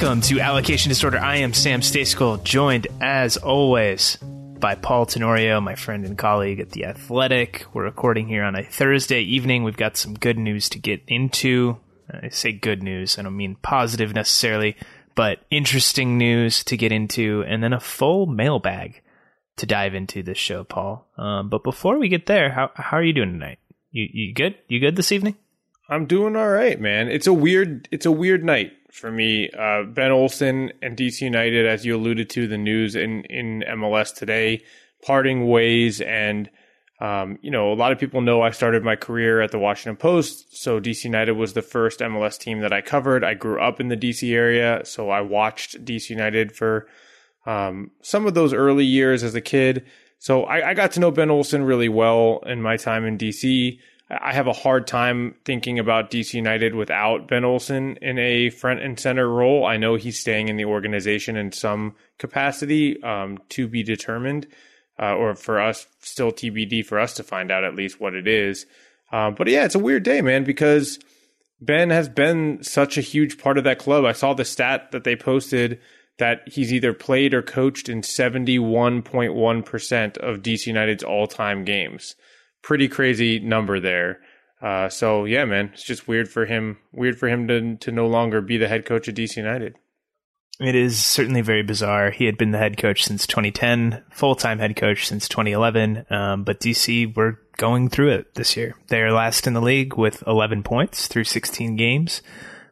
Welcome to Allocation Disorder. I am Sam Stejskal, joined as always by Paul Tenorio, my friend and colleague at The Athletic. We're recording here on a Thursday evening. We've got some good news to get into. I say good news, I don't mean positive necessarily, but interesting news to get into, and then a full mailbag to dive into this show, Paul. Um, but before we get there, how, how are you doing tonight? You, you good? You good this evening? I'm doing all right, man. It's a weird it's a weird night for me. Uh, ben Olsen and DC United, as you alluded to, the news in in MLS today, parting ways, and um, you know a lot of people know I started my career at the Washington Post, so DC United was the first MLS team that I covered. I grew up in the DC area, so I watched DC United for um, some of those early years as a kid. So I, I got to know Ben Olsen really well in my time in DC. I have a hard time thinking about DC United without Ben Olsen in a front and center role. I know he's staying in the organization in some capacity um, to be determined, uh, or for us, still TBD for us to find out at least what it is. Um, but yeah, it's a weird day, man, because Ben has been such a huge part of that club. I saw the stat that they posted that he's either played or coached in 71.1% of DC United's all time games pretty crazy number there. Uh, so yeah, man, it's just weird for him. Weird for him to to no longer be the head coach of DC United. It is certainly very bizarre. He had been the head coach since 2010, full time head coach since 2011. Um, but DC were going through it this year. They're last in the league with 11 points through 16 games.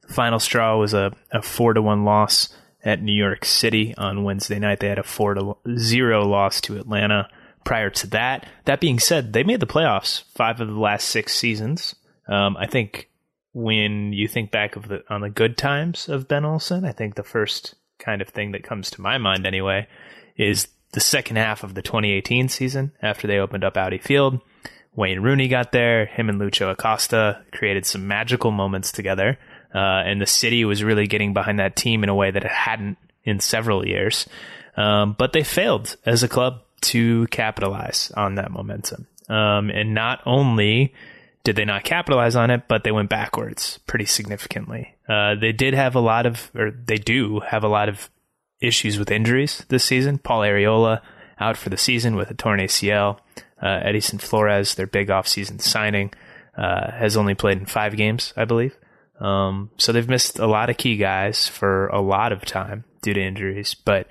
The final straw was a, a four to one loss at New York City on Wednesday night. They had a four to zero loss to Atlanta prior to that. That being said, they made the playoffs five of the last six seasons. Um, I think when you think back of the on the good times of Ben Olsen, I think the first kind of thing that comes to my mind anyway is the second half of the 2018 season after they opened up Audi Field. Wayne Rooney got there. Him and Lucho Acosta created some magical moments together. Uh, and the city was really getting behind that team in a way that it hadn't in several years. Um, but they failed as a club to capitalize on that momentum. Um, and not only did they not capitalize on it, but they went backwards pretty significantly. Uh, they did have a lot of, or they do have a lot of issues with injuries this season. Paul Arriola out for the season with a torn ACL. Uh, Edison Flores, their big offseason signing, uh, has only played in five games, I believe. Um, so they've missed a lot of key guys for a lot of time due to injuries. But,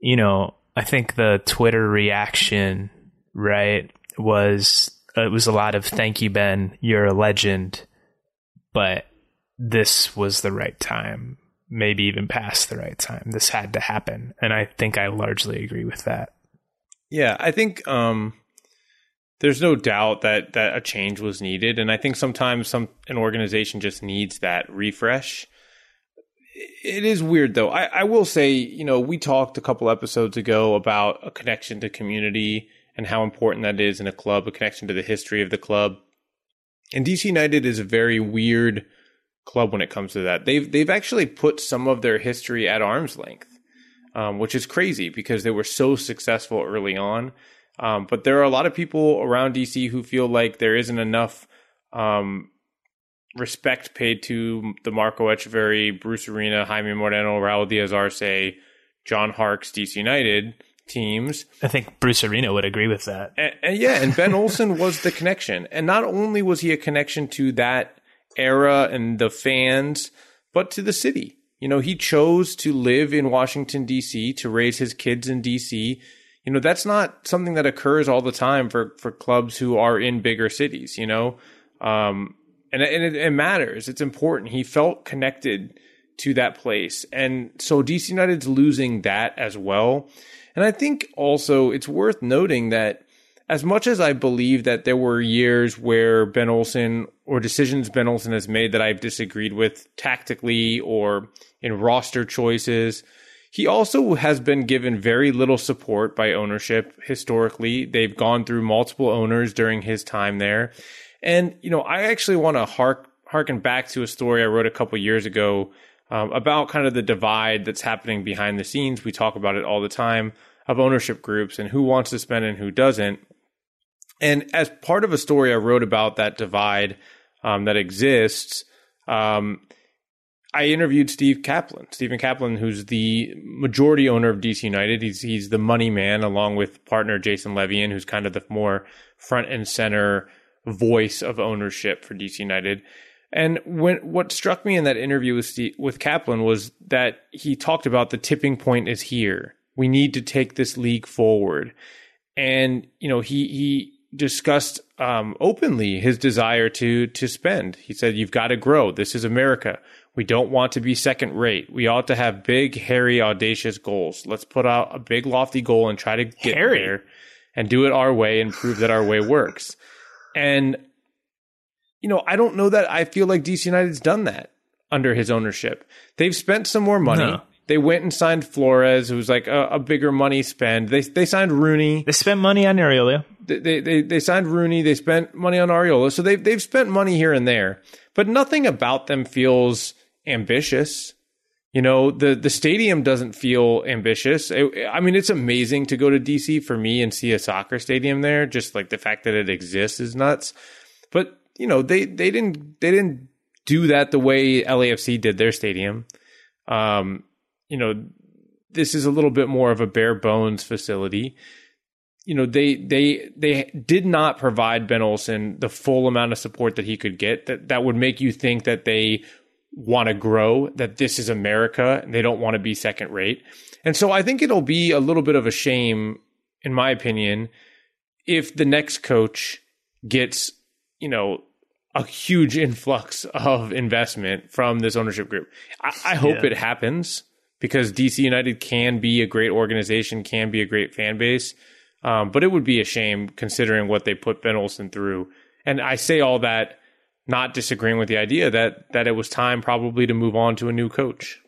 you know, I think the Twitter reaction, right, was it was a lot of thank you, Ben, you're a legend, but this was the right time, maybe even past the right time. This had to happen, and I think I largely agree with that. Yeah, I think um, there's no doubt that that a change was needed, and I think sometimes some an organization just needs that refresh it is weird though. I, I will say, you know, we talked a couple episodes ago about a connection to community and how important that is in a club, a connection to the history of the club. And DC United is a very weird club when it comes to that. They've they've actually put some of their history at arm's length, um, which is crazy because they were so successful early on. Um, but there are a lot of people around DC who feel like there isn't enough um, respect paid to the Marco Etcheverry, Bruce Arena, Jaime Moreno, Raul Diaz Arce, John Harkes, DC United teams. I think Bruce Arena would agree with that. And, and yeah, and Ben Olsen was the connection. And not only was he a connection to that era and the fans, but to the city. You know, he chose to live in Washington, D.C., to raise his kids in D.C. You know, that's not something that occurs all the time for, for clubs who are in bigger cities, you know? Um, and, and it, it matters. It's important. He felt connected to that place. And so DC United's losing that as well. And I think also it's worth noting that as much as I believe that there were years where Ben Olsen or decisions Ben Olsen has made that I've disagreed with tactically or in roster choices, he also has been given very little support by ownership historically. They've gone through multiple owners during his time there. And, you know, I actually want to hark, harken back to a story I wrote a couple years ago um, about kind of the divide that's happening behind the scenes. We talk about it all the time of ownership groups and who wants to spend and who doesn't. And as part of a story I wrote about that divide um, that exists, um, I interviewed Steve Kaplan, Stephen Kaplan, who's the majority owner of DC United. He's he's the money man, along with partner Jason Levien, who's kind of the more front and center voice of ownership for DC United. And when what struck me in that interview with Steve, with Kaplan was that he talked about the tipping point is here. We need to take this league forward, and you know he he discussed um, openly his desire to to spend. He said, "You've got to grow. This is America. We don't want to be second rate. We ought to have big, hairy, audacious goals. Let's put out a big, lofty goal and try to get Hairy? there, and do it our way and prove that our way works." And you know, I don't know that I feel like DC United's done that under his ownership. They've spent some more money. No. They went and signed Flores, who was like a, a bigger money spend. They they signed Rooney. They spent money on Arriola. They, they they they signed Rooney. They spent money on Arriola. So they've they've spent money here and there, but nothing about them feels ambitious. You know, the the stadium doesn't feel ambitious. It- I mean, it's amazing to go to DC for me and see a soccer stadium there. Just like the fact that it exists is nuts. But you know, they they didn't they didn't do that the way LAFC did their stadium. Um, you know, this is a little bit more of a bare bones facility. You know, they they they did not provide Ben Olsen the full amount of support that he could get. That that would make you think that they want to grow, that this is America, and they don't want to be second rate. And so I think it'll be a little bit of a shame, in my opinion, if the next coach gets, you know, a huge influx of investment from this ownership group. I, I hope Yeah. it happens because DC United can be a great organization, can be a great fan base. Um, but it would be a shame considering what they put Ben Olsen through. And I say all that not disagreeing with the idea that that it was time probably to move on to a new coach.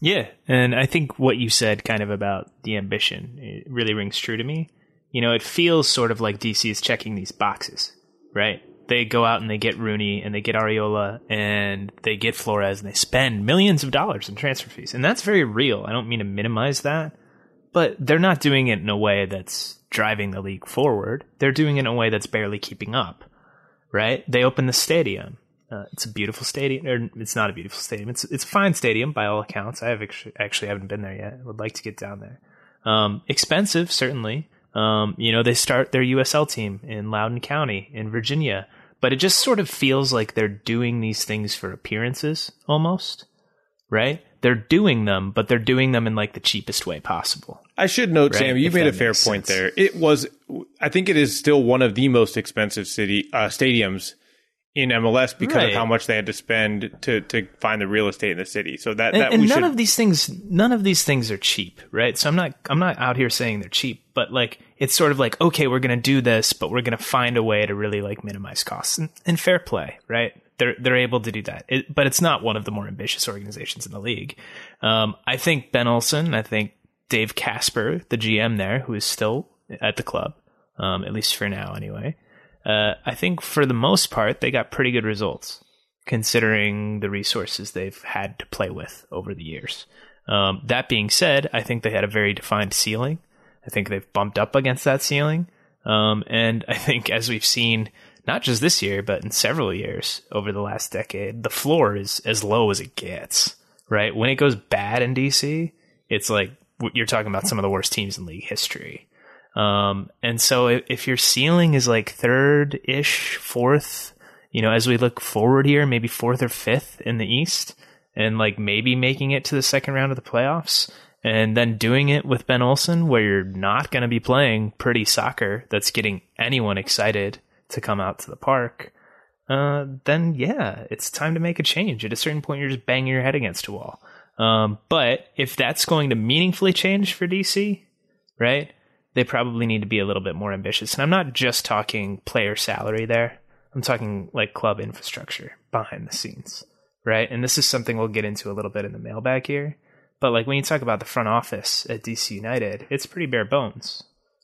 Yeah, and I think what you said kind of about the ambition it really rings true to me. You know, it feels sort of like DC is checking these boxes, right? They go out and they get Rooney and they get Arriola and they get Flores and they spend millions of dollars in transfer fees. And that's very real. I don't mean to minimize that, but they're not doing it in a way that's driving the league forward. They're doing it in a way that's barely keeping up, right? They open the stadium. Uh, it's a beautiful stadium. Or it's not a beautiful stadium. It's it's a fine stadium by all accounts. I have actually, actually haven't been there yet. I would like to get down there. Um, expensive, certainly. Um, you know, they start their USL team in Loudoun County in Virginia, but it just sort of feels like they're doing these things for appearances, almost. Right? They're doing them, but they're doing them in like the cheapest way possible. I should note, Right, Sam, you if made a fair point sense. there. It was, I think, it is still one of the most expensive city uh, stadiums in MLS because Right. of how much they had to spend to to find the real estate in the city. So that and, that and none should. of these things none of these things are cheap right so i'm not i'm not out here saying they're cheap but like it's sort of like okay we're going to do this but we're going to find a way to really like minimize costs and, and fair play right they're they're able to do that it, but it's not one of the more ambitious organizations in the league um, i think ben olsen i think dave kasper the gm there who is still at the club um, at least for now anyway uh, i think for the most part they got pretty good results considering the resources they've had to play with over the years. Um, that being said, I think they had a very defined ceiling. I think they've bumped up against that ceiling. Um, and I think as we've seen, not just this year, but in several years over the last decade, the floor is as low as it gets, right? When it goes bad in DC, it's like you're talking about some of the worst teams in league history. Um, and so if, if your ceiling is like third ish, fourth, you know, as we look forward here, maybe fourth or fifth in the East, and like maybe making it to the second round of the playoffs, and then doing it with Ben Olsen, where you're not going to be playing pretty soccer that's getting anyone excited to come out to the park, uh, then yeah, it's time to make a change. At a certain point, you're just banging your head against a wall. Um, but if that's going to meaningfully change for DC, right, they probably need to be a little bit more ambitious. And I'm not just talking player salary there. I'm talking like club infrastructure behind the scenes, right? And this is something we'll get into a little bit in the mailbag here. But like when you talk about the front office at DC United, it's pretty bare bones,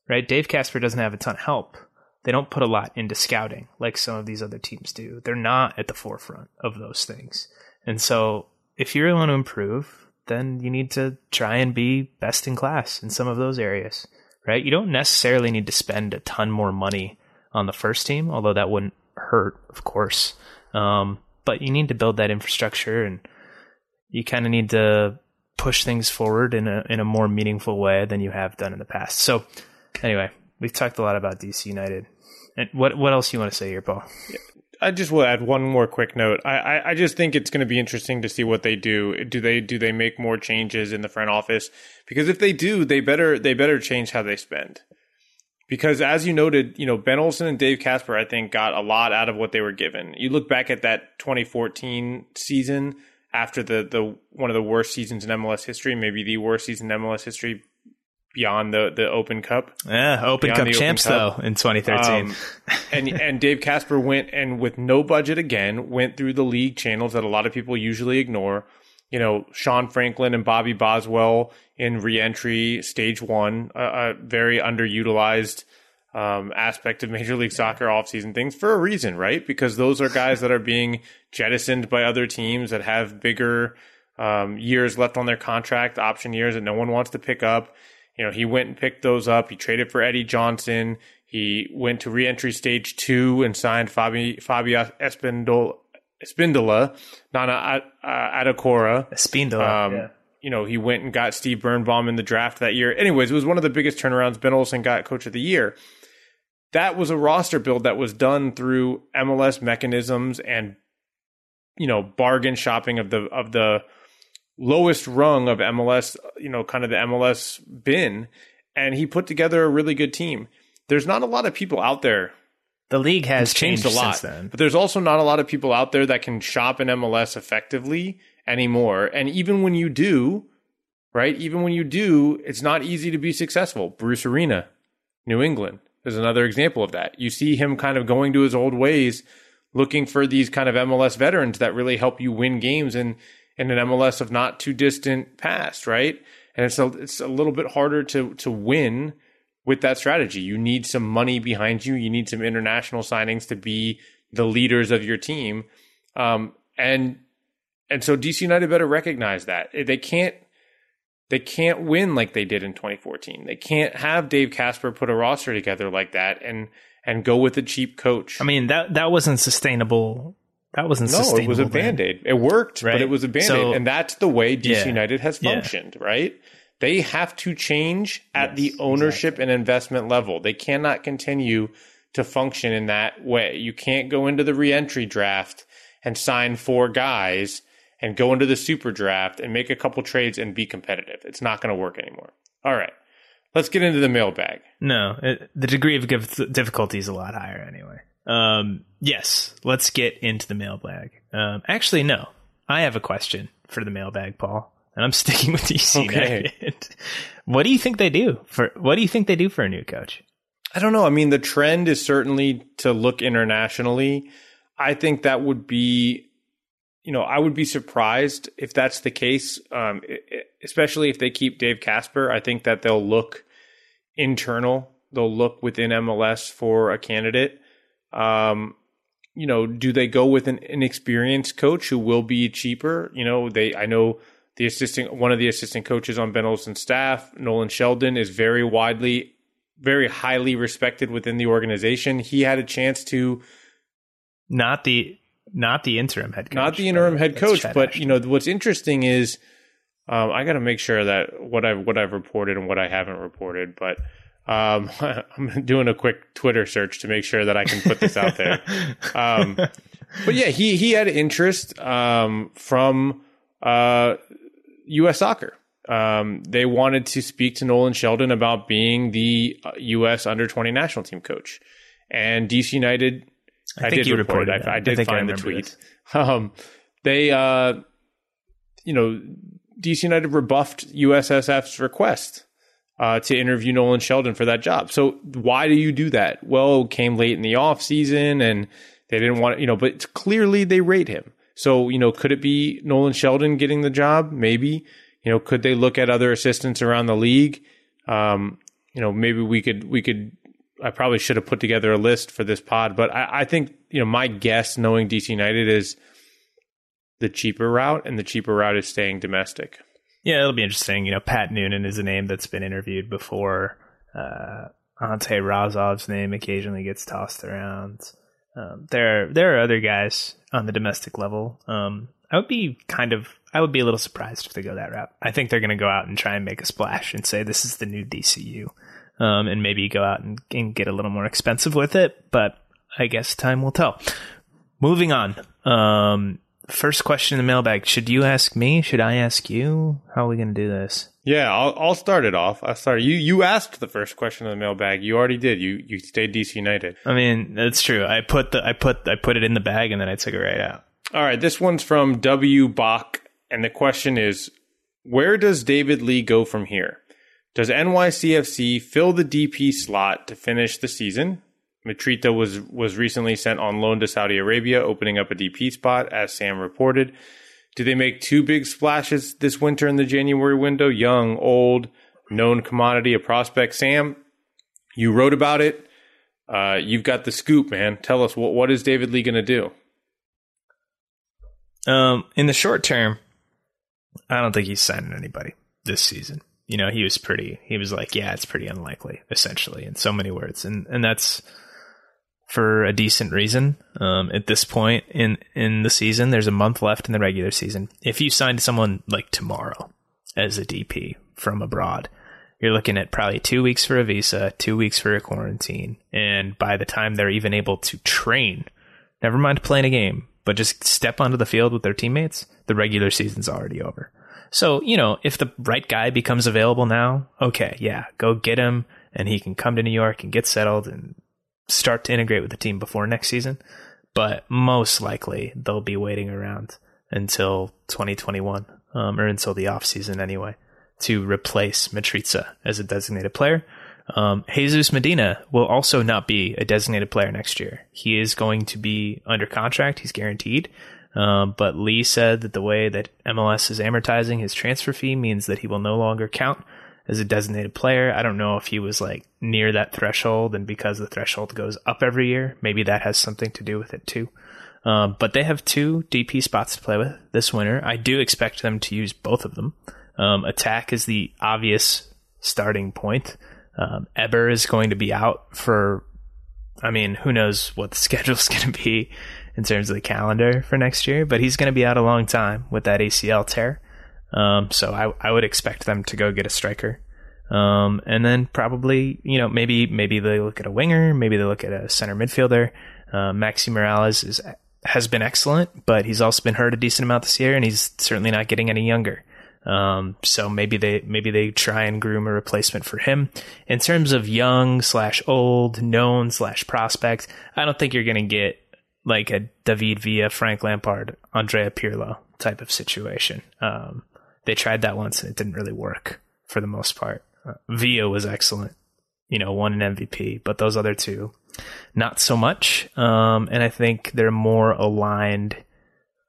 right? Dave Kasper doesn't have a ton of help. They don't put a lot into scouting like some of these other teams do. They're not at the forefront of those things. And so if you really want to improve, then you need to try and be best in class in some of those areas, right? You don't necessarily need to spend a ton more money on the first team, although that wouldn't hurt, of course. Um, but you need to build that infrastructure and you kind of need to push things forward in a in a more meaningful way than you have done in the past. So, anyway, we've talked a lot about DC United. And what what else you want to say here, Paul? I just will add one more quick note. I, I, I just think it's going to be interesting to see what they do. Do they do they make more changes in the front office? Because if they do, they better they better change how they spend. Because as you noted, you know Ben Olsen and Dave Kasper, I think, got a lot out of what they were given. You look back at that 2014 season after the the one of the worst seasons in MLS history, maybe the worst season in MLS history beyond the the Open Cup. Yeah, Open Cup champs Open Cup. though in 2013. Um, and and Dave Kasper went and with no budget again went through the league channels that a lot of people usually ignore. You know, Sean Franklin and Bobby Boswell in reentry stage one, a, a very underutilized um, aspect of Major League Soccer offseason things for a reason, right? Because those are guys that are being jettisoned by other teams that have bigger um, years left on their contract, option years that no one wants to pick up. You know, he went and picked those up. He traded for Eddie Johnson. He went to reentry stage two and signed Fabi, Fabio Espindola, Espindola Nana uh, Espindola, um, yeah. You know, he went and got Steve Birnbaum in the draft that year. Anyways, it was one of the biggest turnarounds. Ben Olsen got coach of the year. That was a roster build that was done through MLS mechanisms and, you know, bargain shopping of the, of the, lowest rung of MLS, you know, kind of the MLS bin, and he put together a really good team. There's not a lot of people out there. The league has changed, changed, a lot, then. but there's also not a lot of people out there that can shop in MLS effectively anymore. And even when you do, right? Even when you do, it's not easy to be successful. Bruce Arena, New England, is another example of that. You see him kind of going to his old ways, looking for these kind of MLS veterans that really help you win games and in an MLS of not too distant past, right? And it's a, it's a little bit harder to to win with that strategy. You need some money behind you. You need some international signings to be the leaders of your team. Um, and and so DC United better recognize that they can't they can't win like they did in 2014. They can't have Dave Kasper put a roster together like that and and go with a cheap coach. I mean that that wasn't sustainable that wasn't no, it was a band aid. It worked, right? but it was a band aid, so, and that's the way DC yeah, United has functioned, yeah. right? They have to change at yes, the ownership exactly. and investment level. They cannot continue to function in that way. You can't go into the reentry draft and sign four guys and go into the super draft and make a couple trades and be competitive. It's not going to work anymore. All right. Let's get into the mailbag. No, it, the degree of difficulty is a lot higher anyway. Um, yes, let's get into the mailbag. Um, actually, no, I have a question for the mailbag, Paul, and I'm sticking with DC okay. United. what do you think they do for? What do you think they do for a new coach? I don't know. I mean, the trend is certainly to look internationally. I think that would be, you know, I would be surprised if that's the case, um, especially if they keep Dave Kasper. I think that they'll look internal. They'll look within MLS for a candidate. Um, you know, do they go with an inexperienced coach who will be cheaper? You know, they I know the assistant one of the assistant coaches on Ben Olsen's staff, Nolan Sheldon, is very widely, very highly respected within the organization. He had a chance to not the not the interim head coach, not the interim head coach, but you know what's interesting is um, I got to make sure that what I've what I've reported and what I haven't reported, but um, I'm doing a quick Twitter search to make sure that I can put this out there. Um, but yeah, he he had interest um, from uh, U.S. Soccer. Um, they wanted to speak to Nolan Sheldon about being the U.S. under 20 national team coach, and DC United. I, I did you report it. I, I, did I find the tweet. Um, they, uh, you know, DC United rebuffed USSF's request uh, to interview Nolan Sheldon for that job. So why do you do that? Well, came late in the off season and they didn't want you know, but clearly they rate him. So, you know, could it be Nolan Sheldon getting the job? Maybe. You know, could they look at other assistants around the league? Um, you know, maybe we could we could I probably should have put together a list for this pod, but I, I think, you know, my guess knowing DC United is the cheaper route, and the cheaper route is staying domestic. Yeah, it'll be interesting. You know, Pat Noonan is a name that's been interviewed before. Uh, Ante Razov's name occasionally gets tossed around. Um, there, there are other guys on the domestic level. Um, I would be kind of, I would be a little surprised if they go that route. I think they're going to go out and try and make a splash and say this is the new DCU, um, and maybe go out and, and, get a little more expensive with it. But I guess time will tell. Moving on. Um, first question in the mailbag. Should you ask me? Should I ask you? How are we going to do this? Yeah, I'll, I'll start it off. I start. You you asked the first question in the mailbag. You already did. You you stayed DC United. I mean, that's true. I put the I put I put it in the bag and then I took it right out. All right, this one's from W Bach, and the question is, where does David Lee go from here? Does NYCFC fill the DP slot to finish the season? Mitrita was was recently sent on loan to Saudi Arabia, opening up a DP spot, as Sam reported. Do they make two big splashes this winter in the January window? Young, old, known commodity, a prospect. Sam, you wrote about it. Uh, you've got the scoop, man. Tell us what what is David Lee going to do? Um, in the short term, I don't think he's signing anybody this season. You know, he was pretty. He was like, "Yeah, it's pretty unlikely," essentially, in so many words, and and that's for a decent reason. Um, at this point in in the season, there's a month left in the regular season. If you signed someone like tomorrow as a DP from abroad, you're looking at probably two weeks for a visa, two weeks for a quarantine, and by the time they're even able to train, never mind playing a game, but just step onto the field with their teammates, the regular season's already over. So, you know, if the right guy becomes available now, okay, yeah, go get him and he can come to New York and get settled and start to integrate with the team before next season, but most likely they'll be waiting around until 2021 um, or until the off season anyway to replace Mitrita as a designated player. Um, Jesus Medina will also not be a designated player next year. He is going to be under contract. He's guaranteed. Um, but Lee said that the way that MLS is amortizing his transfer fee means that he will no longer count as a designated player. I don't know if he was like near that threshold, and because the threshold goes up every year, maybe that has something to do with it too. Um, but they have two DP spots to play with this winter. I do expect them to use both of them. Um, attack is the obvious starting point. Um, Eber is going to be out for, I mean, who knows what the schedule is going to be in terms of the calendar for next year, but he's going to be out a long time with that ACL tear. Um, so I, I would expect them to go get a striker. Um, and then probably, you know, maybe, maybe they look at a winger, maybe they look at a center midfielder. Uh, Maxi Moralez is, has been excellent, but he's also been hurt a decent amount this year and he's certainly not getting any younger. Um, so maybe they, maybe they try and groom a replacement for him. In terms of young slash old, known slash prospect, I don't think you're going to get like a David Villa, Frank Lampard, Andrea Pirlo type of situation. Um, they tried that once and it didn't really work for the most part. Uh, was excellent, you know, won an MVP, but those other two, not so much. Um, and I think they're more aligned,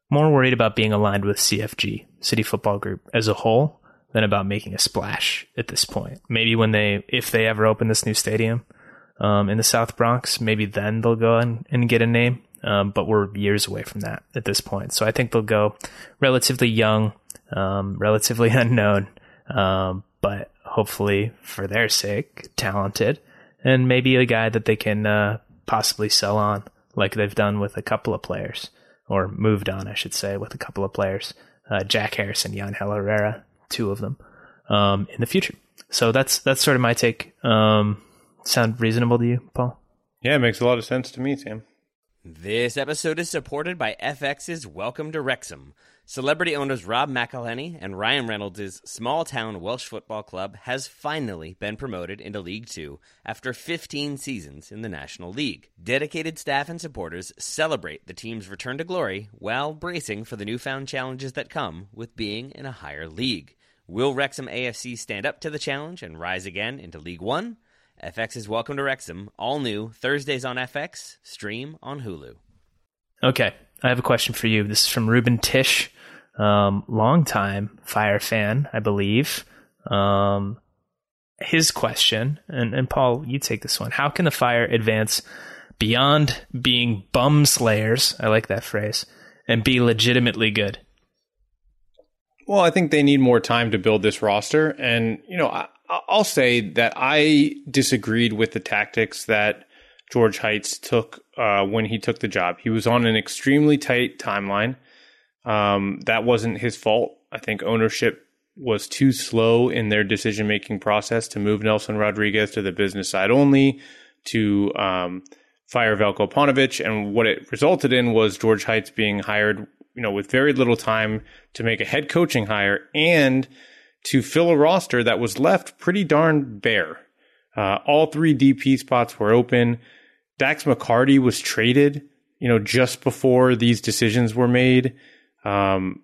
more worried about being aligned with CFG, City Football Group, as a whole than about making a splash at this point. Maybe when they, if they ever open this new stadium um, in the South Bronx, maybe then they'll go and, and get a name. um, but we're years away from that at this point. So I think they'll go relatively young, um, relatively unknown, um, but hopefully for their sake, talented, and maybe a guy that they can uh, possibly sell on, like they've done with a couple of players, or moved on, I should say, with a couple of players. Uh, Jack Harrison, Jan Herrera, two of them um, in the future. So that's that's sort of my take. Um, sound reasonable to you, Paul? Yeah, it makes a lot of sense to me, Sam. This episode is supported by FX's Welcome to Wrexham. Celebrity owners Rob McElhenney and Ryan Reynolds' small town Welsh football club has finally been promoted into League Two after 15 seasons in the National League. Dedicated staff and supporters celebrate the team's return to glory while bracing for the newfound challenges that come with being in a higher league. Will Wrexham AFC stand up to the challenge and rise again into League One? FX is Welcome to Wrexham, all new Thursdays on FX, stream on Hulu. Okay, I have a question for you. This is from Ruben Tish, um, longtime Fire fan, I believe. Um, his question, and, and Paul, you take this one. How can the Fire advance beyond being bum slayers? I like that phrase, and be legitimately good. Well, I think they need more time to build this roster, and you know, I, I'll say that I disagreed with the tactics that George Heitz took uh, when he took the job. He was on an extremely tight timeline. Um, that wasn't his fault. I think ownership was too slow in their decision making process to move Nelson Rodriguez to the business side only, to um, fire Veljko Paunovic, and what it resulted in was George Heitz being hired, you know, with very little time to make a head coaching hire and to fill a roster that was left pretty darn bare. Uh, all three DP spots were open. Dax McCarty was traded, you know, just before these decisions were made. Um,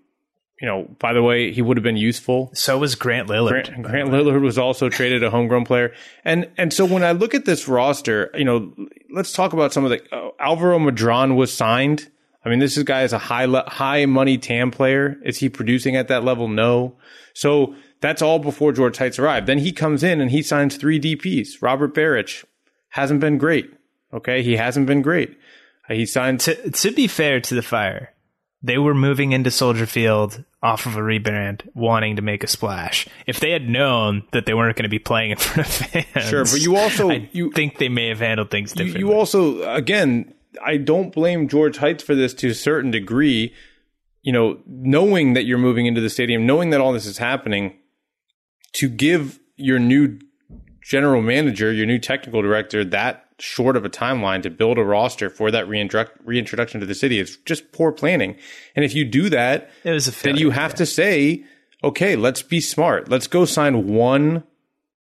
you know, by the way, he would have been useful. So was Grant Lillard. Grant, Grant Lillard was also traded a homegrown player, and and so when I look at this roster, you know, let's talk about some of the uh, Alvaro Medran was signed. I mean, this is guy is a high high money TAM player. Is he producing at that level? No. So that's all before George Heitz arrived. Then he comes in and he signs three DPs. Robert Beric hasn't been great. Okay, he hasn't been great. He signed. To, to be fair to the Fire, they were moving into Soldier Field off of a rebrand, wanting to make a splash. If they had known that they weren't going to be playing in front of fans, sure. But you also, I you think they may have handled things differently. You, you also, again, I don't blame George Heitz for this to a certain degree. You know, knowing that you're moving into the stadium, knowing that all this is happening, to give your new general manager, your new technical director, that short of a timeline to build a roster for that reintroduction to the city It's just poor planning. And if you do that, it was a failure, then you have yeah. to say, okay, let's be smart. Let's go sign one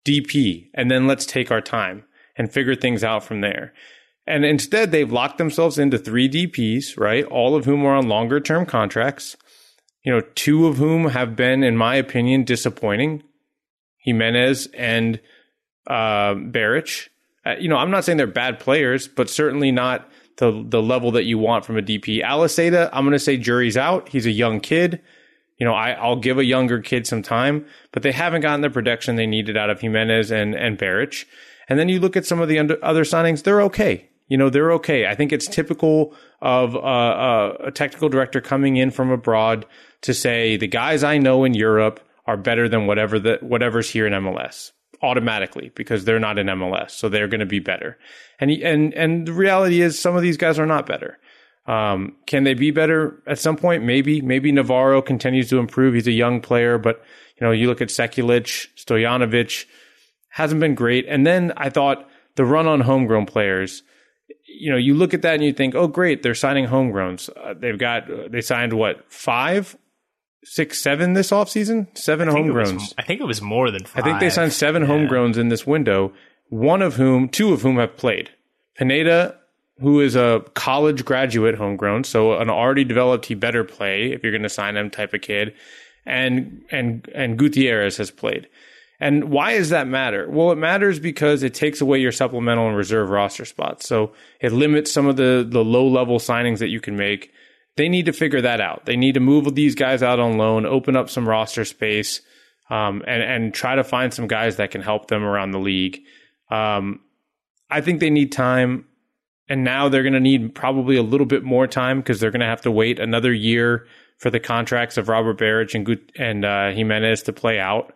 DP and then let's take our time and figure things out from there. And instead, they've locked themselves into three DPs, right? All of whom are on longer term contracts. You know, two of whom have been, in my opinion, disappointing. Gimenez and uh, Beric. Uh, you know, I'm not saying they're bad players, but certainly not the the level that you want from a DP. Aliseda, I'm going to say jury's out. He's a young kid. You know, I, I'll give a younger kid some time, but they haven't gotten the production they needed out of Gimenez and and Beric. And then you look at some of the under, other signings; they're okay. You know, they're okay. I think it's typical of uh, uh, a technical director coming in from abroad to say the guys I know in Europe are better than whatever the whatever's here in MLS automatically because they're not in MLS, so they're going to be better. And and and the reality is, some of these guys are not better. Um, can they be better at some point? Maybe. Maybe Navarro continues to improve. He's a young player, but you know, you look at Sekulic, Stojanovic, hasn't been great. And then I thought the run on homegrown players. You know, you look at that and you think, oh, great, they're signing homegrowns. Uh, they've got they signed what five six, seven this offseason? Seven homegrowns. I think it was more than five. I think they signed seven yeah. homegrowns in this window, one of whom, two of whom have played. Pineda, who is a college graduate homegrown, so an already developed, he better play if you're going to sign him type of kid. And, and, and Gutierrez has played. And why does that matter? Well, it matters because it takes away your supplemental and reserve roster spots. So it limits some of the, the low level signings that you can make they need to figure that out. They need to move these guys out on loan, open up some roster space, um, and and try to find some guys that can help them around the league. Um, I think they need time. and now they're going to need probably a little bit more time because they're going to have to wait another year for the contracts of Robert Beric and Gut- and uh, Gimenez to play out.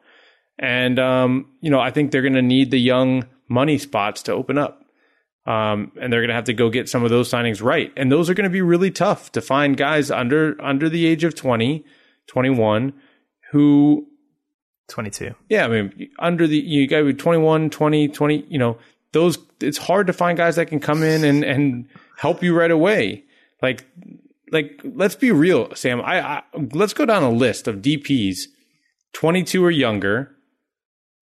And um, you know, I think they're going to need the young money spots to open up. Um, and they're going to have to go get some of those signings right. And those are going to be really tough to find guys under under the age of 20, 21 who 22. yeah, I mean, under the you got to be 21, 20, 20, you know, those it's hard to find guys that can come in and and help you right away. Like like let's be real, Sam. I, I let's go down a list of DPs 22 or younger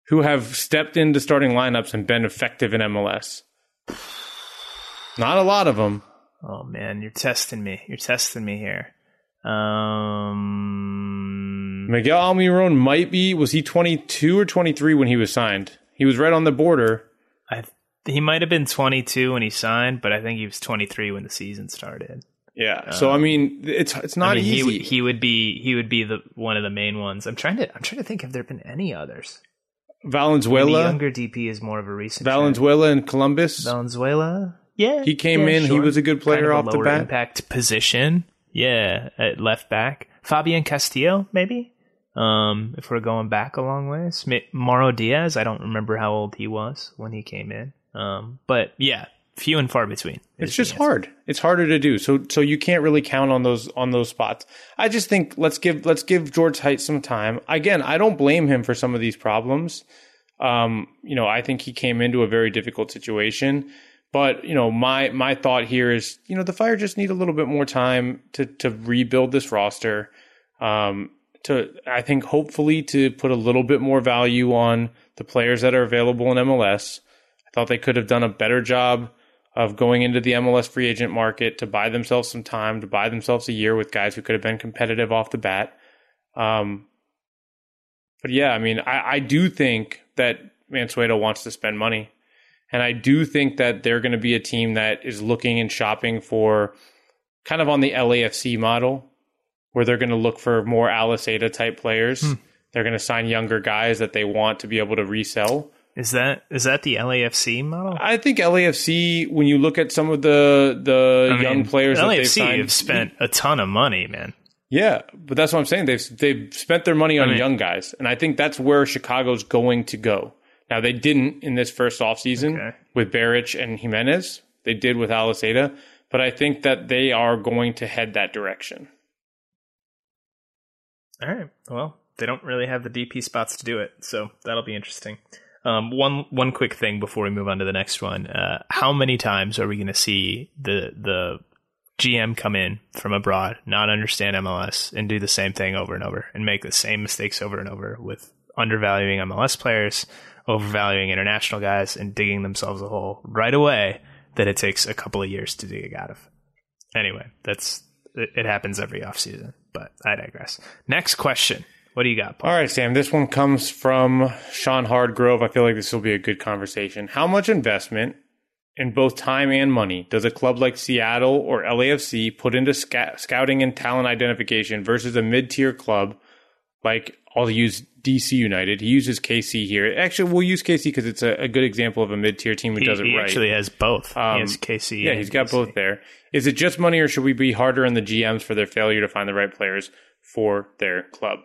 who have stepped into starting lineups and been effective in MLS. Not a lot of them. Oh man, you're testing me. You're testing me here. Um, Miguel Almiron might be was he 22 or 23 when he was signed? He was right on the border. I he might have been 22 when he signed, but I think he was 23 when the season started. Yeah. So I mean, it's it's not I mean, easy. he he would be he would be the one of the main ones. I'm trying to I'm trying to think if there've been any others. The Valenzuela, younger DP is more of a recent. Valenzuela and Columbus. Valenzuela. Yeah, He came yeah, in, he was a good player Kind of off the lower bat. Impact position. Yeah, at left back. Fabian Castillo, maybe. Um, if we're going back a long ways, Ma- Mauro Diaz. I don't remember how old he was when he came in. Um, but yeah, few and far between. It's just hard. It's harder to do. So so you can't really count on those on those spots. I just think let's give let's give George Heitz some time. Again, I don't blame him for some of these problems. Um, you know, I think he came into a very difficult situation. But you know, my my thought here is, you know, the Fire just need a little bit more time to to rebuild this roster. Um, to I think hopefully to put a little bit more value on the players that are available in MLS. I thought they could have done a better job of going into the MLS free agent market to buy themselves some time, to buy themselves a year with guys who could have been competitive off the bat. Um, but yeah, I mean, I, I do think that Mansueto wants to spend money. And I do think that they're going to be a team that is looking and shopping for kind of on the LAFC model, where they're going to look for more Aliseda type players. They're going to sign younger guys that they want to be able to resell. Is that is that the LAFC model? I think LAFC, when you look at some of the the I mean, young players that they've LAFC signed, have spent a ton of money, man. yeah, but that's what I'm saying. They've they've spent their money on mean- young guys, and I think that's where Chicago's going to go. Now they didn't in this first offseason Okay. with Beric and Gimenez. They did with Aliseda, but I think that they are going to head that direction. All right. Well, they don't really have the DP spots to do it, so that'll be interesting. Um, one one quick thing before we move on to the next one: uh, how many times are we going to see the the GM come in from abroad, not understand MLS, and do the same thing over and over, and make the same mistakes over and over with undervaluing MLS players, overvaluing international guys, and digging themselves a hole right away that it takes a couple of years to dig out of? Anyway, that's it, it happens every offseason, but I digress. Next question. What do you got, Paul? All right, Sam. This one comes from Sean Hardgrove. I feel like this will be a good conversation. How much investment in both time and money does a club like Seattle or LAFC put into scouting and talent identification versus a mid-tier club like I'll use DC United. He uses KC here. Actually, we'll use KC because it's a, a good example of a mid-tier team who He, does it he right. actually has both. Um, he has KC. yeah, he's got both there. Is it just money, or should we be harder on the GMs for their failure to find the right players for their club?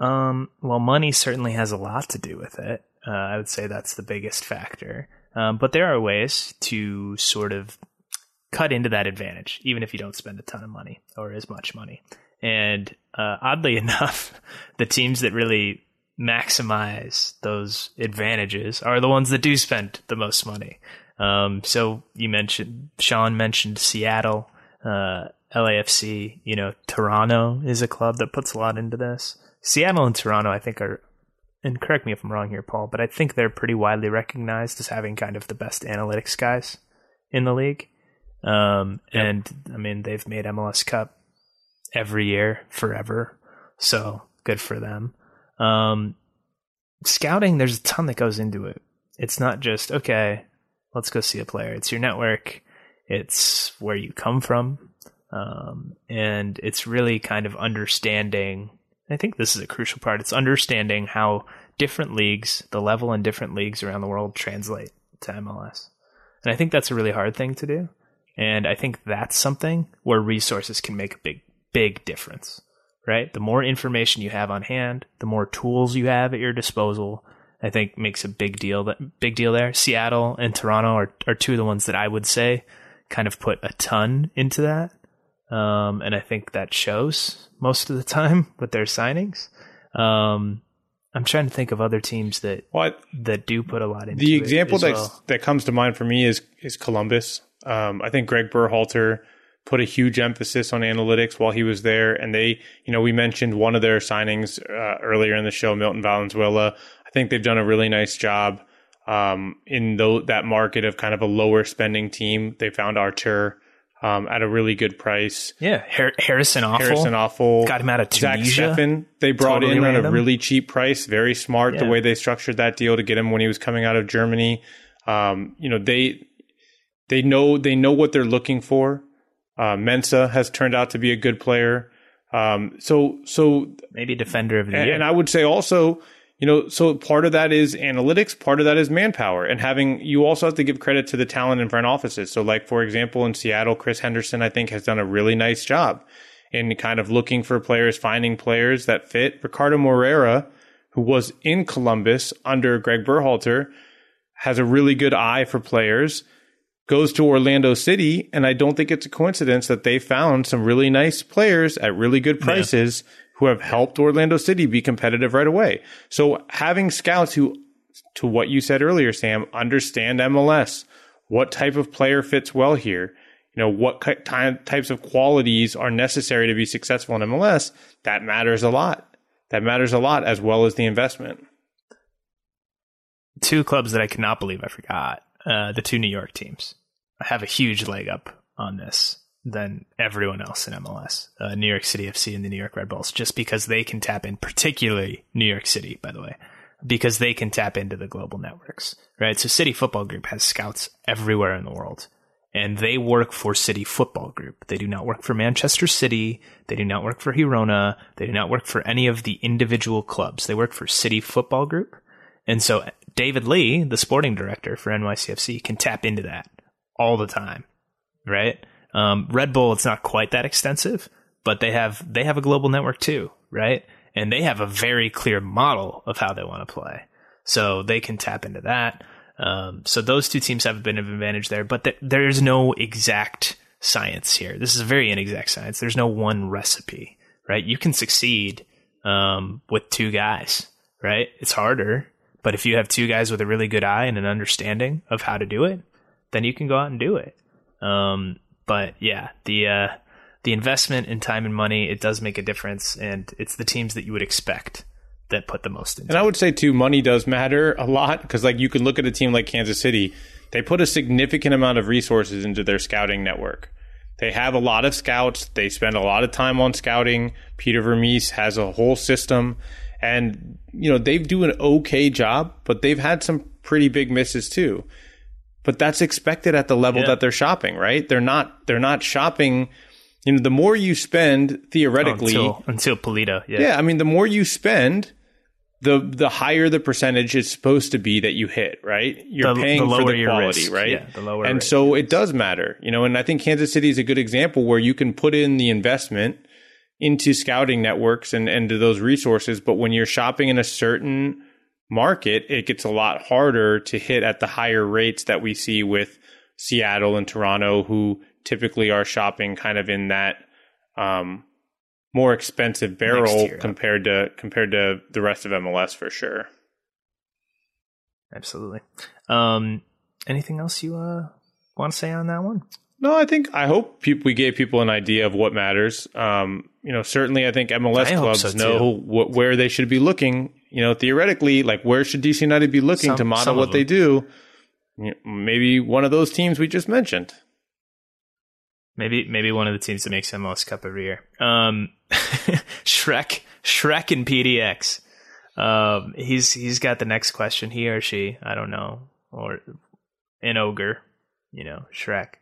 Um, well, money certainly has a lot to do with it. Uh, I would say that's the biggest factor. Um, but there are ways to sort of cut into that advantage, even if you don't spend a ton of money or as much money. And uh, oddly enough, the teams that really maximize those advantages are the ones that do spend the most money. Um, so you mentioned Sean mentioned Seattle, uh, LAFC. You know, Toronto is a club that puts a lot into this. Seattle and Toronto, I think, are and correct me if I'm wrong here, Paul, but I think they're pretty widely recognized as having kind of the best analytics guys in the league. Um, and I mean, they've made MLS Cup every year forever, so good for them. Um, scouting, there's a ton that goes into it. It's not just okay, let's go see a player. It's your network. It's where you come from, um, and it's really kind of understanding. I think this is a crucial part. It's understanding how different leagues, the level in different leagues around the world, translate to MLS. And I think that's a really hard thing to do. And I think that's something where resources can make a big, big difference, right? The more information you have on hand, the more tools you have at your disposal, I think makes a big deal that big deal there. Seattle and Toronto are, are two of the ones that I would say kind of put a ton into that. Um, and I think that shows most of the time with their signings. Um, I'm trying to think of other teams that that do put a lot into the example that well. that comes to mind for me is is Columbus. Um, I think Greg Berhalter put a huge emphasis on analytics while he was there, and they, you know, we mentioned one of their signings uh, earlier in the show, Milton Valenzuela. I think they've done a really nice job um, in tho- that market of kind of a lower spending team. They found Archer um, at a really good price. Yeah, Har- Harrison Afful. Harrison Afful. Got him out of Zach Tunisia. Steffen, they brought Totally in at a really cheap price. Very smart the way they structured that deal to get him when he was coming out of Germany. Um, you know, they they know they know what they're looking for. Uh, Mensah has turned out to be a good player. Um, so so Maybe defender of the and, year. and I would say also, you know, so part of that is analytics, part of that is manpower, and having you also have to give credit to the talent in front offices. So, like for example, in Seattle, Chris Henderson, I think, has done a really nice job in kind of looking for players, finding players that fit. Ricardo Moreira, who was in Columbus under Greg Berhalter, has a really good eye for players. Goes to Orlando City, and I don't think it's a coincidence that they found some really nice players at really good prices who have helped Orlando City be competitive right away. So having scouts who, to what you said earlier, Sam, understand MLS, what type of player fits well here, you know, what types of qualities are necessary to be successful in MLS, that matters a lot. That matters a lot as well as the investment. two clubs that I cannot believe I forgot. Uh, the two New York teams I have a huge leg up on this than everyone else in MLS. Uh, New York City FC and the New York Red Bulls, just because they can tap in, particularly New York City, by the way, because they can tap into the global networks, right? So City Football Group has scouts everywhere in the world. And they work for City Football Group. They do not work for Manchester City. They do not work for Girona. They do not work for any of the individual clubs. They work for City Football Group. And so David Lee, the sporting director for NYCFC, can tap into that all the time, right? Um, Red Bull, it's not quite that extensive, but they have they have a global network too, right? And they have a very clear model of how they want to play, so they can tap into that. Um, so those two teams have a bit of advantage there, but th- there's no exact science here. This is a very inexact science. There's no one recipe, right? You can succeed um, with two guys, right? It's harder, but if you have two guys with a really good eye and an understanding of how to do it, then you can go out and do it. Um, but yeah, the uh, the investment in time and money it does make a difference, and it's the teams that you would expect that put the most into. And I would say too, money does matter a lot because like you can look at a team like Kansas City, they put a significant amount of resources into their scouting network. They have a lot of scouts. They spend a lot of time on scouting. Peter Vermes has a whole system, and you know they do an okay job, but they've had some pretty big misses too. But that's expected at the level Yeah. that they're shopping, right? They're not. They're not shopping. You know, the more you spend theoretically, until until Pulido, yeah. yeah, I mean, the more you spend, the the higher the percentage is supposed to be that you hit, right? You're The- paying the for the your quality, risk. right? Yeah, the lower and risk. so it does matter, you know. And I think Kansas City is a good example where you can put in the investment into scouting networks and and to those resources, but when you're shopping in a certain market, it gets a lot harder to hit at the higher rates that we see with Seattle and Toronto, who typically are shopping kind of in that um, more expensive barrel tier compared to compared to the rest of MLS for sure. absolutely. Um, anything else you uh, want to say on that one? No, I think I hope we gave people an idea of what matters. Um, you know, certainly I think MLS I clubs so, know wh- where they should be looking. You know, theoretically, like where should DC United be looking Some- to model what of they do? Maybe one of those teams we just mentioned. Maybe maybe one of the teams that makes MLS Cup every year. Um, Shrek Shrek and PDX. Um, he's he's got the next question. He or she, I don't know, or an ogre, you know, Shrek.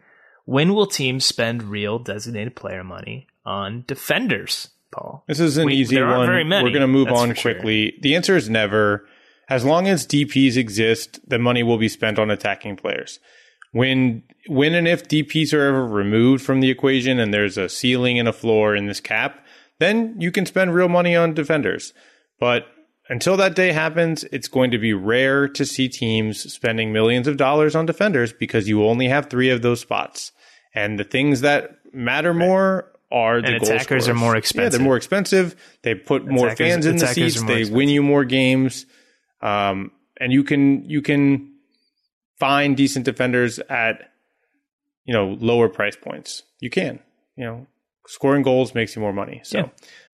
When will teams spend real designated player money on defenders? Paul. This is an We- easy there aren't one. very many, We're going to move that's on for sure. quickly. The answer is never. As long as DPs exist, the money will be spent on attacking players. when when and if DPS are ever removed from the equation and there's a ceiling and a floor in this cap, then you can spend real money on defenders. But until that day happens, it's going to be rare to see teams spending millions of dollars on defenders because you only have three of those spots. And the things that matter more are the And goal attackers scorers. are more Yeah, expensive. they're more expensive. They put more Attackers- fans in the seats. more They win you more games. Um, and you can you can find decent defenders at you know lower price points. You can. You know, scoring goals makes you more money. So Yeah.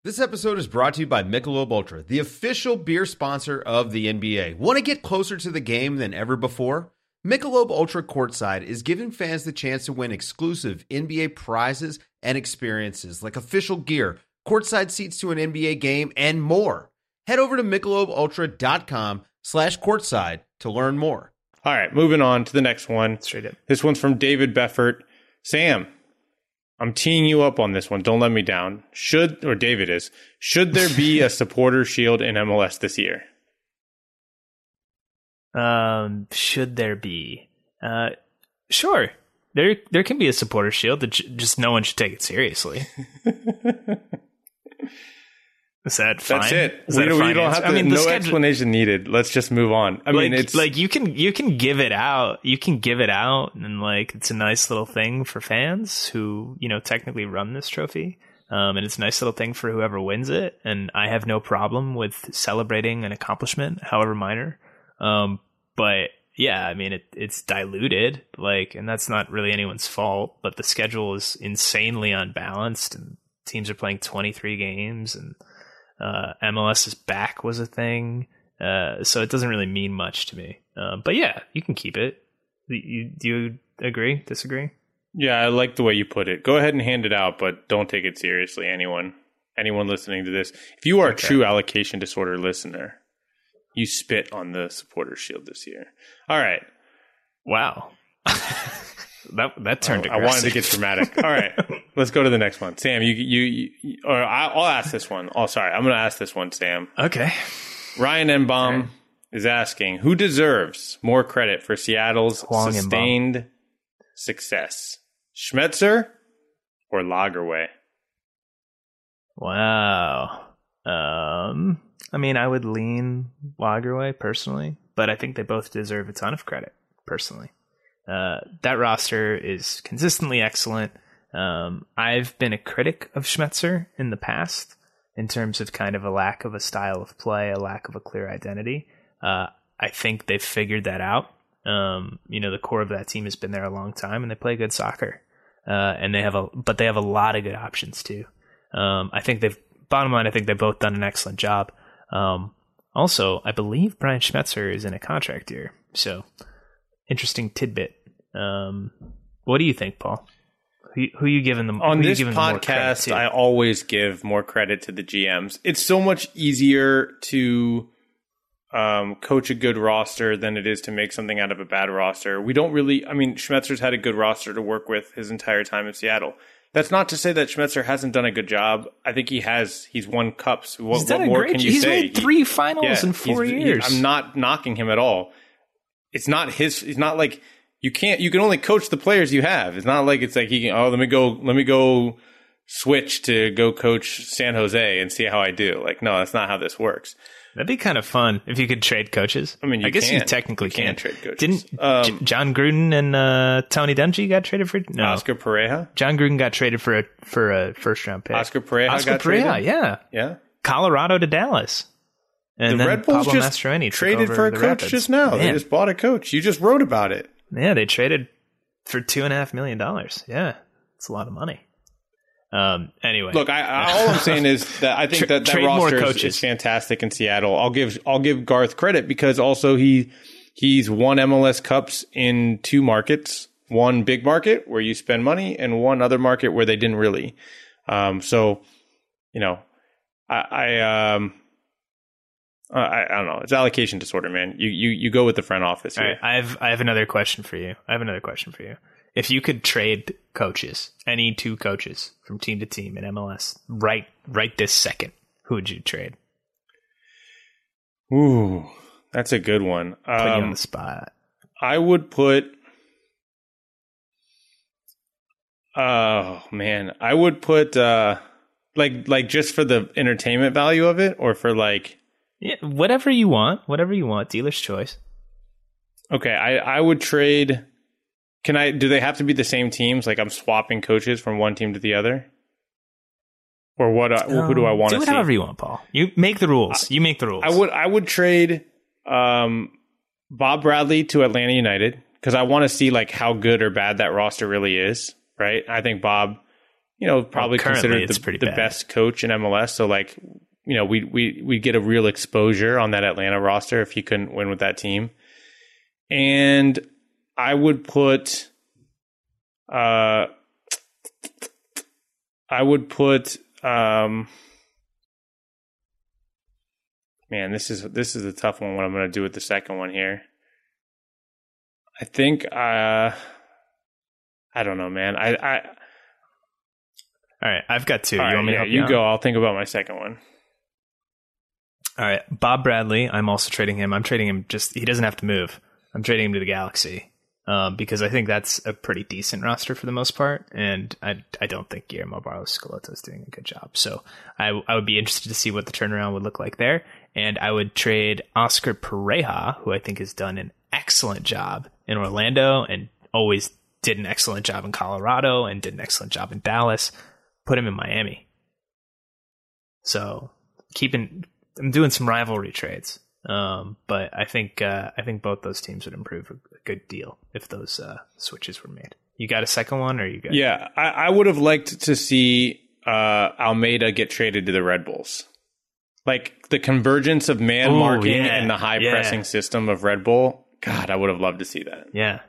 This episode is brought to you by Michelob Ultra, the official beer sponsor of the NBA. Want to get closer to the game than ever before? Michelob Ultra Courtside is giving fans the chance to win exclusive NBA prizes and experiences like official gear, courtside seats to an NBA game, and more. Head over to michelobultra.com slash courtside to learn more. all right, moving on to the next one. Straight up. This one's from David Beffert. Sam, I'm teeing you up on this one. Don't let me down. Should or David is should there be a supporter shield in MLS this year? Um, should there be? Uh, sure. There, there can be a supporter shield. That j- just no one should take it seriously. Is that fine? That's it. Is we that don't, we don't answer? have to. I mean, no schedule- explanation needed. Let's just move on. I like, mean, it's like you can you can give it out. You can give it out, and like it's a nice little thing for fans who you know technically run this trophy. Um, and it's a nice little thing for whoever wins it. And I have no problem with celebrating an accomplishment, however minor. Um, but yeah, I mean, it, it's diluted, like, and that's not really anyone's fault. But the schedule is insanely unbalanced, and teams are playing 23 games, and uh, MLS's back was a thing. Uh, so it doesn't really mean much to me. Um, but yeah, you can keep it. You, do you agree? Disagree? yeah. I like the way you put it. Go ahead and hand it out, but don't take it seriously. Anyone, anyone listening to this, if you are a true allocation disorder listener, you spit on the supporter shield this year. All right. Wow. that that turned. I wanted to get dramatic. All right, let's go to the next one. Sam, you you, you or I, I'll ask this one. Oh, sorry, I'm going to ask this one. Sam, Okay. Ryan Embaum is asking who deserves more credit for Seattle's Huang sustained success, Schmetzer or Lagerwey? Wow. Um, I mean, I would lean Lagerwey personally, but I think they both deserve a ton of credit personally. Uh, that roster is consistently excellent. Um, I've been a critic of Schmetzer in the past in terms of kind of a lack of a style of play, a lack of a clear identity. Uh, I think they've figured that out. Um, you know, the core of that team has been there a long time, and they play good soccer. Uh, and they have a, but they have a lot of good options too. Um, I think they've bottom line. I think they've both done an excellent job. Um, also, I believe Brian Schmetzer is in a contract year, so interesting tidbit. Um, what do you think, Paul? Who, who you giving them On this giving them more credit podcast? I always give more credit to the GMs. It's so much easier to um, coach a good roster than it is to make something out of a bad roster. We don't really, I mean, Schmetzer's had a good roster to work with his entire time in Seattle. That's not to say that Schmetzer hasn't done a good job. I think he has. He's won cups. What, He's done what a more great. can you he's say? made three finals Yeah, in four he's- he- years. I'm not knocking him at all. It's not his. It's not like you can't. You can only coach the players you have. It's not like it's like he can. Oh, let me go. Let me go switch to go coach San Jose and see how I do. Like, no, that's not how this works. That'd be kind of fun if you could trade coaches. I mean, you I guess you technically You can can. trade coaches. Didn't Um, J- Jon Gruden and uh, Tony Dungy got traded for? No, Oscar Pareja. Jon Gruden got traded for a for a first round pick. Oscar Pareja Oscar got Pareja, traded? yeah, Yeah, Colorado to Dallas. And the Red Bulls Pablo just traded for a coach Rapids. just now. They just bought a coach. You just wrote about it. Yeah, they traded for two and a half million dollars. Yeah, it's a lot of money. Um. Anyway, Look, I, I all I'm saying is that I think Tra- that that roster is, is fantastic in Seattle. I'll give I'll give Garth credit because also he he's won MLS Cups in two markets, one big market where you spend money, and one other market where they didn't really. Um, so, you know, I, I um. I, I don't know. It's allocation disorder, man. You you you go with the front office here. right, I have I have another question for you. I have another question for you. If you could trade coaches, any two coaches from team to team in MLS, right right this second, who would you trade? Ooh, that's a good one. Put you on Um, the spot. I would put Oh man, I would put uh like like just for the entertainment value of it, or for like Yeah, whatever you want, whatever you want, dealer's choice. okay, I I would trade. Can I? Do they have to be the same teams? Like I'm swapping coaches from one team to the other, or what? uh, who do I Um, want Do to it see? however you want, Paul. You make the rules. you make the rules. I would I would trade um, Bob Bradley to Atlanta United because I want to see like how good or bad that roster really is. Right? I think Bob, you know, probably currently considered the, the best coach in MLS. So like, you know, we we we get a real exposure on that Atlanta roster if he couldn't win with that team. And I would put, uh, I would put, um, man, this is this is a tough one. What I'm going to do with the second one here. I think, uh, I don't know, man. I, I All right, I've got two. you right, want me to help you out? go. I'll think about my second one. All right, Bob Bradley. I'm also trading him. I'm trading him. Just he doesn't have to move. I'm trading him to the Galaxy um, because I think that's a pretty decent roster for the most part, and I I don't think Guillermo Barros Schelotto is doing a good job. So I I would be interested to see what the turnaround would look like there, and I would trade Oscar Pareja, who I think has done an excellent job in Orlando and always did an excellent job in Colorado and did an excellent job in Dallas. Put him in Miami. So keeping I'm doing some rivalry trades. Um, but I think uh, I think both those teams would improve a, good deal if those uh, switches were made. You got a second one, or you got? Yeah, I, I would have liked to see uh, Almeyda get traded to the Red Bulls. Like the convergence of man Ooh, marking yeah, and the high yeah. pressing system of Red Bull. God, I would have loved to see that. yeah.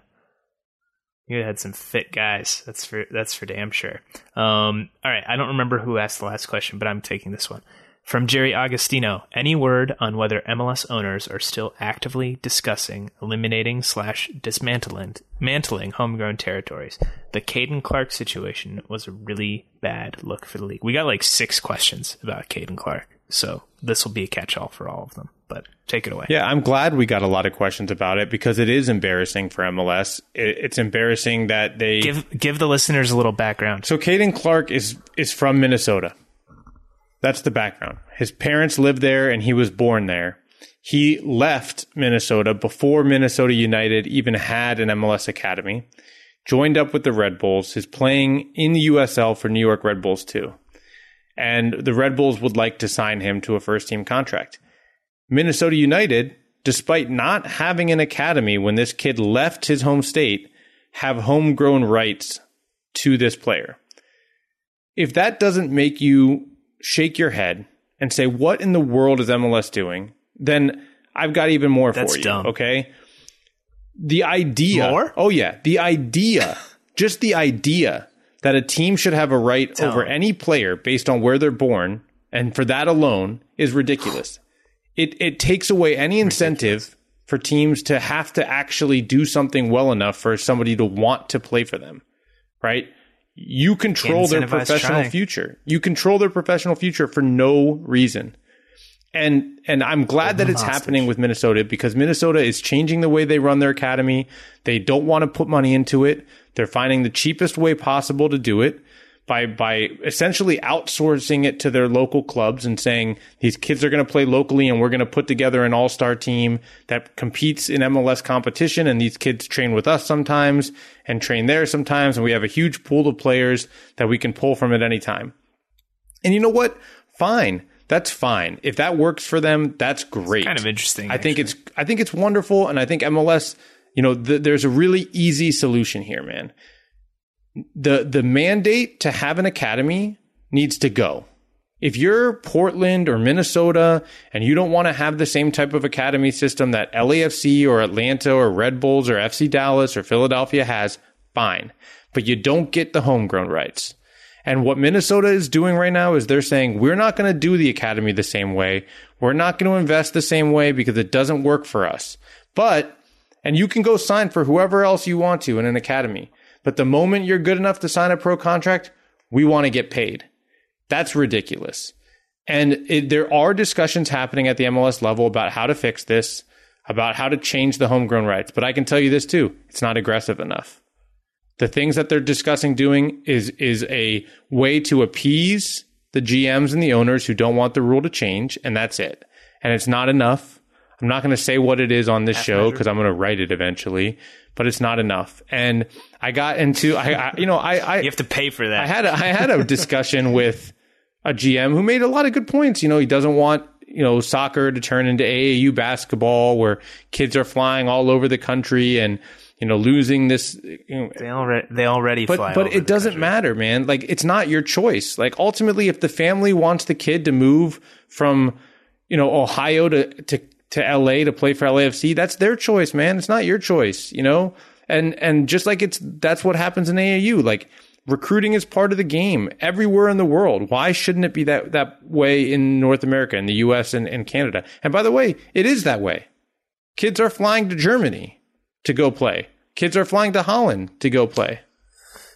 You had some fit guys. That's for that's for damn sure. Um, all right, I don't remember who asked the last question, but I'm taking this one from Jerry Agostino. Any word on whether MLS owners are still actively discussing eliminating slash dismantling mantling homegrown territories? The Caden Clark situation was a really bad look for the league. We got like six questions about Caden Clark, so this will be a catch-all for all of them. But take it away. Yeah, I'm glad we got a lot of questions about it because it is embarrassing for MLS. It's embarrassing that they Give give the listeners a little background. So Caden Clark is is from Minnesota. That's the background. His parents lived there and he was born there. He left Minnesota before Minnesota United even had an MLS academy. Joined up with the Red Bulls. Is playing in the USL for New York Red Bulls too. And the Red Bulls would like to sign him to a first team contract. Minnesota United, despite not having an academy when this kid left his home state, have homegrown rights to this player. If that doesn't make you shake your head and say, what in the world is MLS doing? Then I've got even more That's for you. dumb. Okay. The idea. More? Oh, yeah. The idea, just the idea that a team should have a right Tell over me. any player based on where they're born, and for that alone, is ridiculous. it, it takes away any incentive for teams to have to actually do something well enough for somebody to want to play for them, right? You control their professional trying. future. You control their professional future for no reason. And and I'm glad that it's hostage. happening with Minnesota because Minnesota is changing the way they run their academy. They don't want to put money into it. They're finding the cheapest way possible to do it by by essentially outsourcing it to their local clubs and saying these kids are going to play locally and we're going to put together an all-star team that competes in MLS competition and these kids train with us sometimes and train there sometimes and we have a huge pool of players that we can pull from at any time. And you know what? Fine. That's fine. If that works for them, that's great. Kind of interesting. I think it's I think it's wonderful, and I think MLS. You know, th- there's a really easy solution here, man. The The mandate to have an academy needs to go. If you're Portland or Minnesota and you don't want to have the same type of academy system that LAFC or Atlanta or Red Bulls or FC Dallas or Philadelphia has, fine. But you don't get the homegrown rights. And what Minnesota is doing right now is they're saying, we're not going to do the academy the same way. We're not going to invest the same way because it doesn't work for us. But, and you can go sign for whoever else you want to in an academy. But the moment you're good enough to sign a pro contract, we want to get paid. That's ridiculous. And it, there are discussions happening at the MLS level about how to fix this, about how to change the homegrown rights. But I can tell you this too it's not aggressive enough. The things that they're discussing doing is is a way to appease the GMs and the owners who don't want the rule to change, and that's it. And it's not enough. I'm not going to say what it is on this show because I'm going to write it eventually, but it's not enough. And I got into, I, I you know, I, I You have to pay for that. I had a, I had a discussion with a GM who made a lot of good points. You know, he doesn't want you know soccer to turn into AAU basketball where kids are flying all over the country and you know losing this. You know, they already they already but fly but it doesn't country. matter, man. Like it's not your choice. Like ultimately, if the family wants the kid to move from you know Ohio to to to LA to play for LAFC, that's their choice, man. It's not your choice, you know. And and just like it's that's what happens in AAU. Like recruiting is part of the game everywhere in the world. Why shouldn't it be that that way in North America, in the U.S. and, and Canada? And by the way, it is that way. Kids are flying to Germany to go play. Kids are flying to Holland to go play.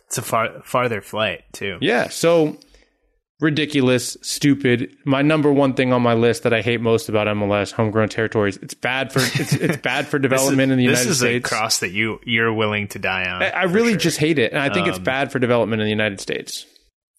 It's a far farther flight too. Yeah. So ridiculous, stupid. My number one thing on my list that I hate most about MLS, homegrown territories. It's bad for it's, it's bad for development in the United States. this is a cross that you you're willing to die on. I, I really sure. just hate it, and I think it's Um, bad for development in the United States.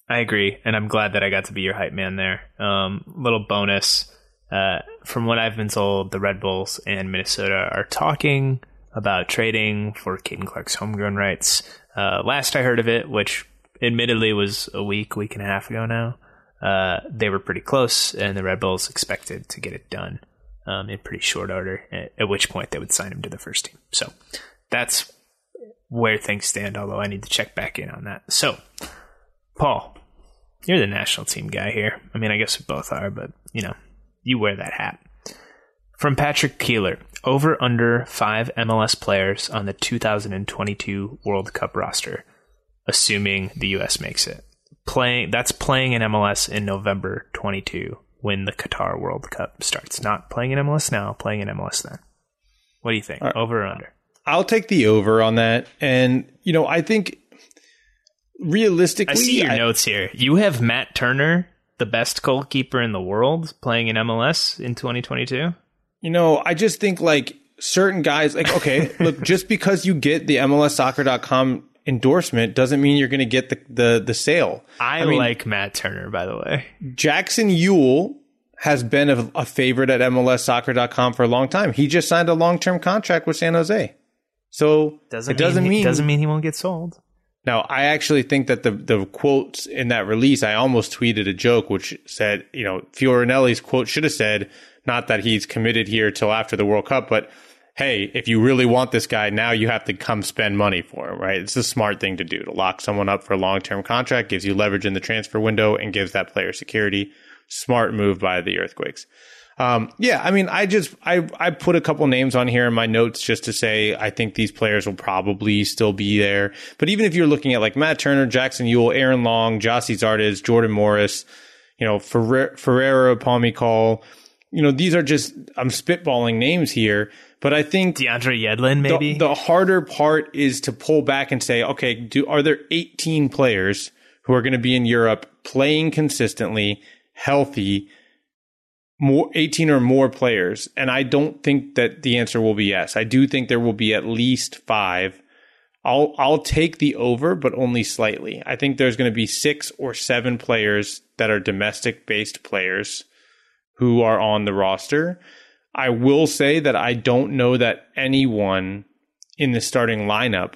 I agree, and I'm glad that I got to be your hype man there. Um, little bonus. Uh, from what I've been told, the Red Bulls and Minnesota are talking about trading for Caden Clark's homegrown rights. Uh, last I heard of it, which admittedly was a week, week and a half ago now, uh, they were pretty close, and the Red Bulls expected to get it done um, in pretty short order. At, at which point they would sign him to the first team. So that's where things stand. Although I need to check back in on that. So, Paul, you're the national team guy here. I mean, I guess we both are, but you know, you wear that hat. From Patrick Keeler, over under five MLS players on the 2022 World Cup roster, assuming the U.S. makes it. Playing that's playing in MLS in November 22 when the Qatar World Cup starts. Not playing in MLS now, playing in MLS then. What do you think? Over or under? I'll take the over on that, and you know, I think realistically, I see your I- notes here. You have Matt Turner, the best goalkeeper in the world, playing in MLS in 2022. You know, I just think like certain guys, like, okay, look, just because you get the MLSsoccer.com endorsement doesn't mean you're going to get the, the, the sale. I, mean- like Matt Turner, by the way. Jackson Yueill has been a, a favorite at MLSsoccer.com for a long time. He just signed a long term contract with San Jose. So Doesn't it doesn't mean, mean, he, doesn't mean he won't get sold. Now, I actually think that the the quotes in that release, I almost tweeted a joke which said, you know, Fioranelli's quote should have said, not that he's committed here till after the World Cup, but hey, if you really want this guy, now you have to come spend money for him, right? It's a smart thing to do to lock someone up for a long term contract, gives you leverage in the transfer window, and gives that player security. Smart move by the Earthquakes. Um, yeah, I mean, I just I I put a couple names on here in my notes just to say I think these players will probably still be there. But even if you're looking at like Matt Turner, Jackson Yueill, Aaron Long, Gyasi Zardes, Jordan Morris, you know, Ferrer- Ferreira, Palmicol, you know, these are just I'm spitballing names here, but I think DeAndre Yedlin, maybe. the, the harder part is to pull back and say, okay, do are there 18 players who are going to be in Europe playing consistently, healthy, more 18 or more players? And I don't think that the answer will be yes. I do think there will be at least 5. I'll I'll take the over, but only slightly. I think there's going to be 6 or 7 players that are domestic based players who are on the roster. I will say that I don't know that anyone in the starting lineup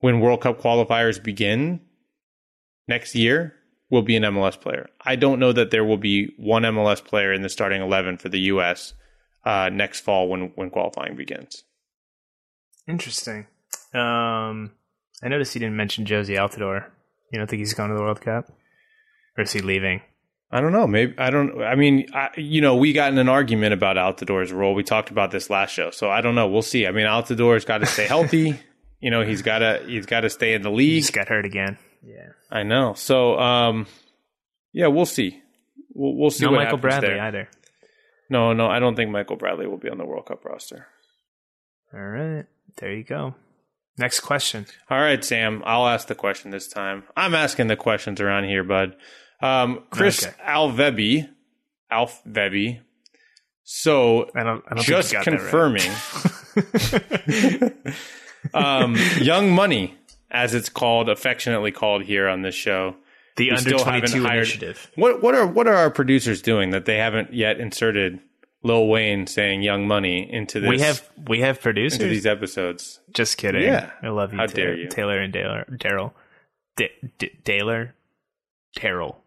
when World Cup qualifiers begin next year will be an MLS player. I don't know that there will be one MLS player in the starting 11 for the US uh, next fall when, when qualifying begins. Interesting. Um, I noticed you didn't mention Jozy Altidore. You don't think he's going to the World Cup, or is he leaving? I don't know. Maybe I don't. I mean, I, you know, we got in an argument about Altidore's role. We talked about this last show, so I don't know. We'll see. I mean, Altidore's got to stay healthy. you know, he's got to he's got to stay in the league. He league. just got hurt again. Yeah. I know. So, um, yeah, we'll see. We'll, we'll see. No what Michael happens Bradley there. either. No, no, I don't think Michael Bradley will be on the World Cup roster. All right. There you go. Next question. All right, Sam. I'll ask the question this time. I'm asking the questions around here, bud. Um, Chris Okay. Alvebi, Alvebi. So I don't. I don't just think you got confirming. um, Young Money as it's called, affectionately called here on this show. The We under 22 initiative. What what are what are our producers doing that they haven't yet inserted Lil Wayne saying "Young Money" into this? We have we have into these episodes. Just kidding. Yeah. I love you. How Taylor, dare you. Taylor and Daryl. Daryl. D- D- Daylor. Terrell.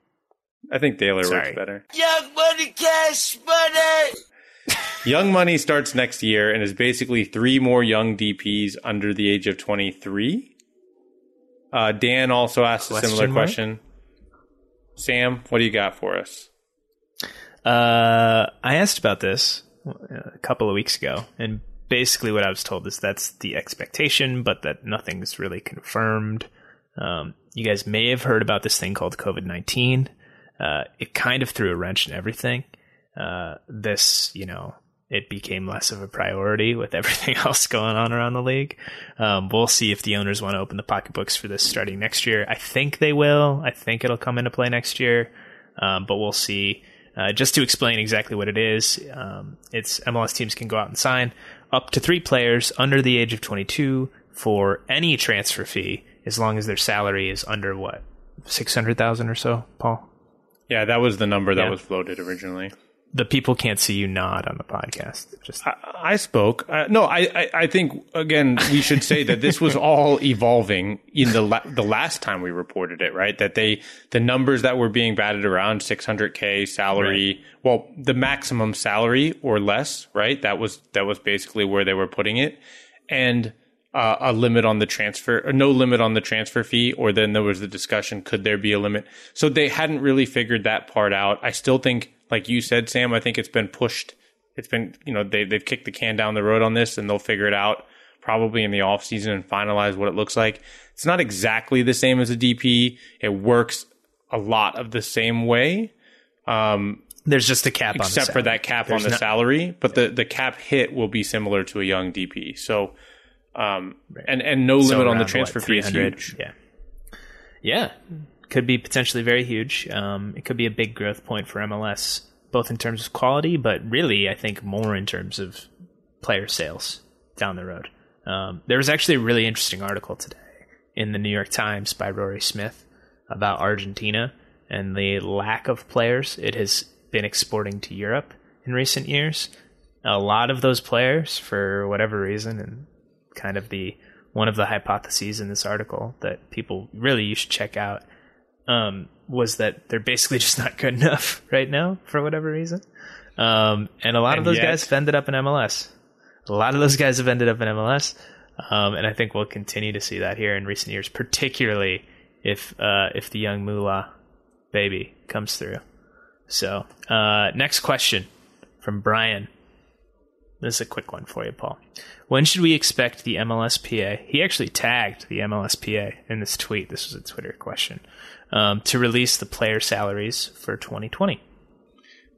I think Taylor Sorry. works better. Young money, cash money. Young Money starts next year and is basically three more young DPs under the age of 23. Uh, Dan also asked a similar Question mark? question. Sam, what do you got for us? Uh, I asked about this uh, a couple of weeks ago, and basically what I was told is that's the expectation, but that nothing's really confirmed. Um, you guys may have heard about this thing called COVID nineteen. Uh, it kind of threw a wrench in everything. Uh, this, you know, it became less of a priority with everything else going on around the league. Um, we'll see if the owners want to open the pocketbooks for this starting next year. I think they will. I think it'll come into play next year, um, but we'll see. Uh, just to explain exactly what it is, um, it's MLS teams can go out and sign up to three players under the age of 22 for any transfer fee, as long as their salary is under what 600,000 or so. Paul, Yeah, that was the number that Yeah. was floated originally. the people can't see you nod on the podcast. Just I, I spoke. Uh, no, I, I, I think again we should say that this was all evolving in the la- the last time we reported it, right? That they the numbers that were being batted around 600k salary, well, the maximum salary or less, right? That was that was basically where they were putting it, and uh, a limit on the transfer, or no limit on the transfer fee, or then there was the discussion: could there be a limit? So they hadn't really figured that part out. I still think, like you said, Sam, I think it's been pushed it's been you know they they've kicked the can down the road on this and they'll figure it out probably in the off season and finalize what it looks like. It's not exactly the same as a DP. It works a lot of the same way, um, there's just a cap on except for that cap There's on the not- salary. But the the cap hit will be similar to a young DP. So. Um, and and no So limit on the transfer what, fee is huge. Yeah, yeah, could be potentially very huge. Um, it could be a big growth point for MLS, both in terms of quality, but really, I think more in terms of player sales down the road. Um, there was actually a really interesting article today in the New York Times by Rory Smith about Argentina and the lack of players it has been exporting to Europe in recent years. A lot of those players, for whatever reason, and kind of the one of the hypotheses in this article that people really you should check out um, was that they're basically just not good enough right now for whatever reason. Um, and a lot of those yet- guys have ended up in MLS. A lot of those guys have ended up in MLS. Um, and I think we'll continue to see that here in recent years, particularly if uh, if the young Moolah baby comes through. So, uh, next question from Brian. This is a quick one for you, Paul. When should we expect the MLSPA? He actually tagged the MLSPA in this tweet. This was a Twitter question um, to release the player salaries for 2020.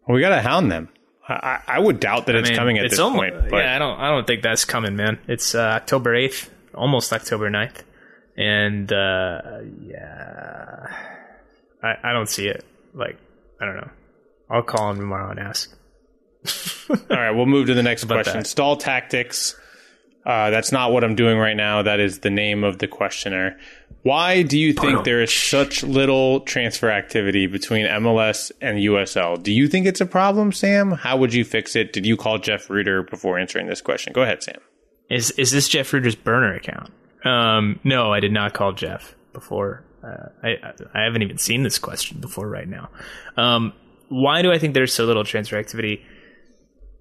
We got to hound them. I, I I would doubt that it's mean, coming at it's this almo- point. But yeah, I don't. I don't think that's coming, man. It's uh, October eighth, almost October 9th. and uh, yeah, I, I don't see it. Like, I don't know. I'll call him tomorrow and ask. All right, we'll move to the next question. that? Stall tactics. Uh, that's not what I'm doing right now. That is the name of the questioner. Why do you think there is such little transfer activity between MLS and USL? Do you think it's a problem, Sam? How would you fix it? Did you call Jeff Rueter before answering this question? Go ahead, Sam. Is is this Jeff Rueter's burner account? Um, no, I did not call Jeff before. Uh, I I haven't even seen this question before right now. Um, why do I think there's so little transfer activity?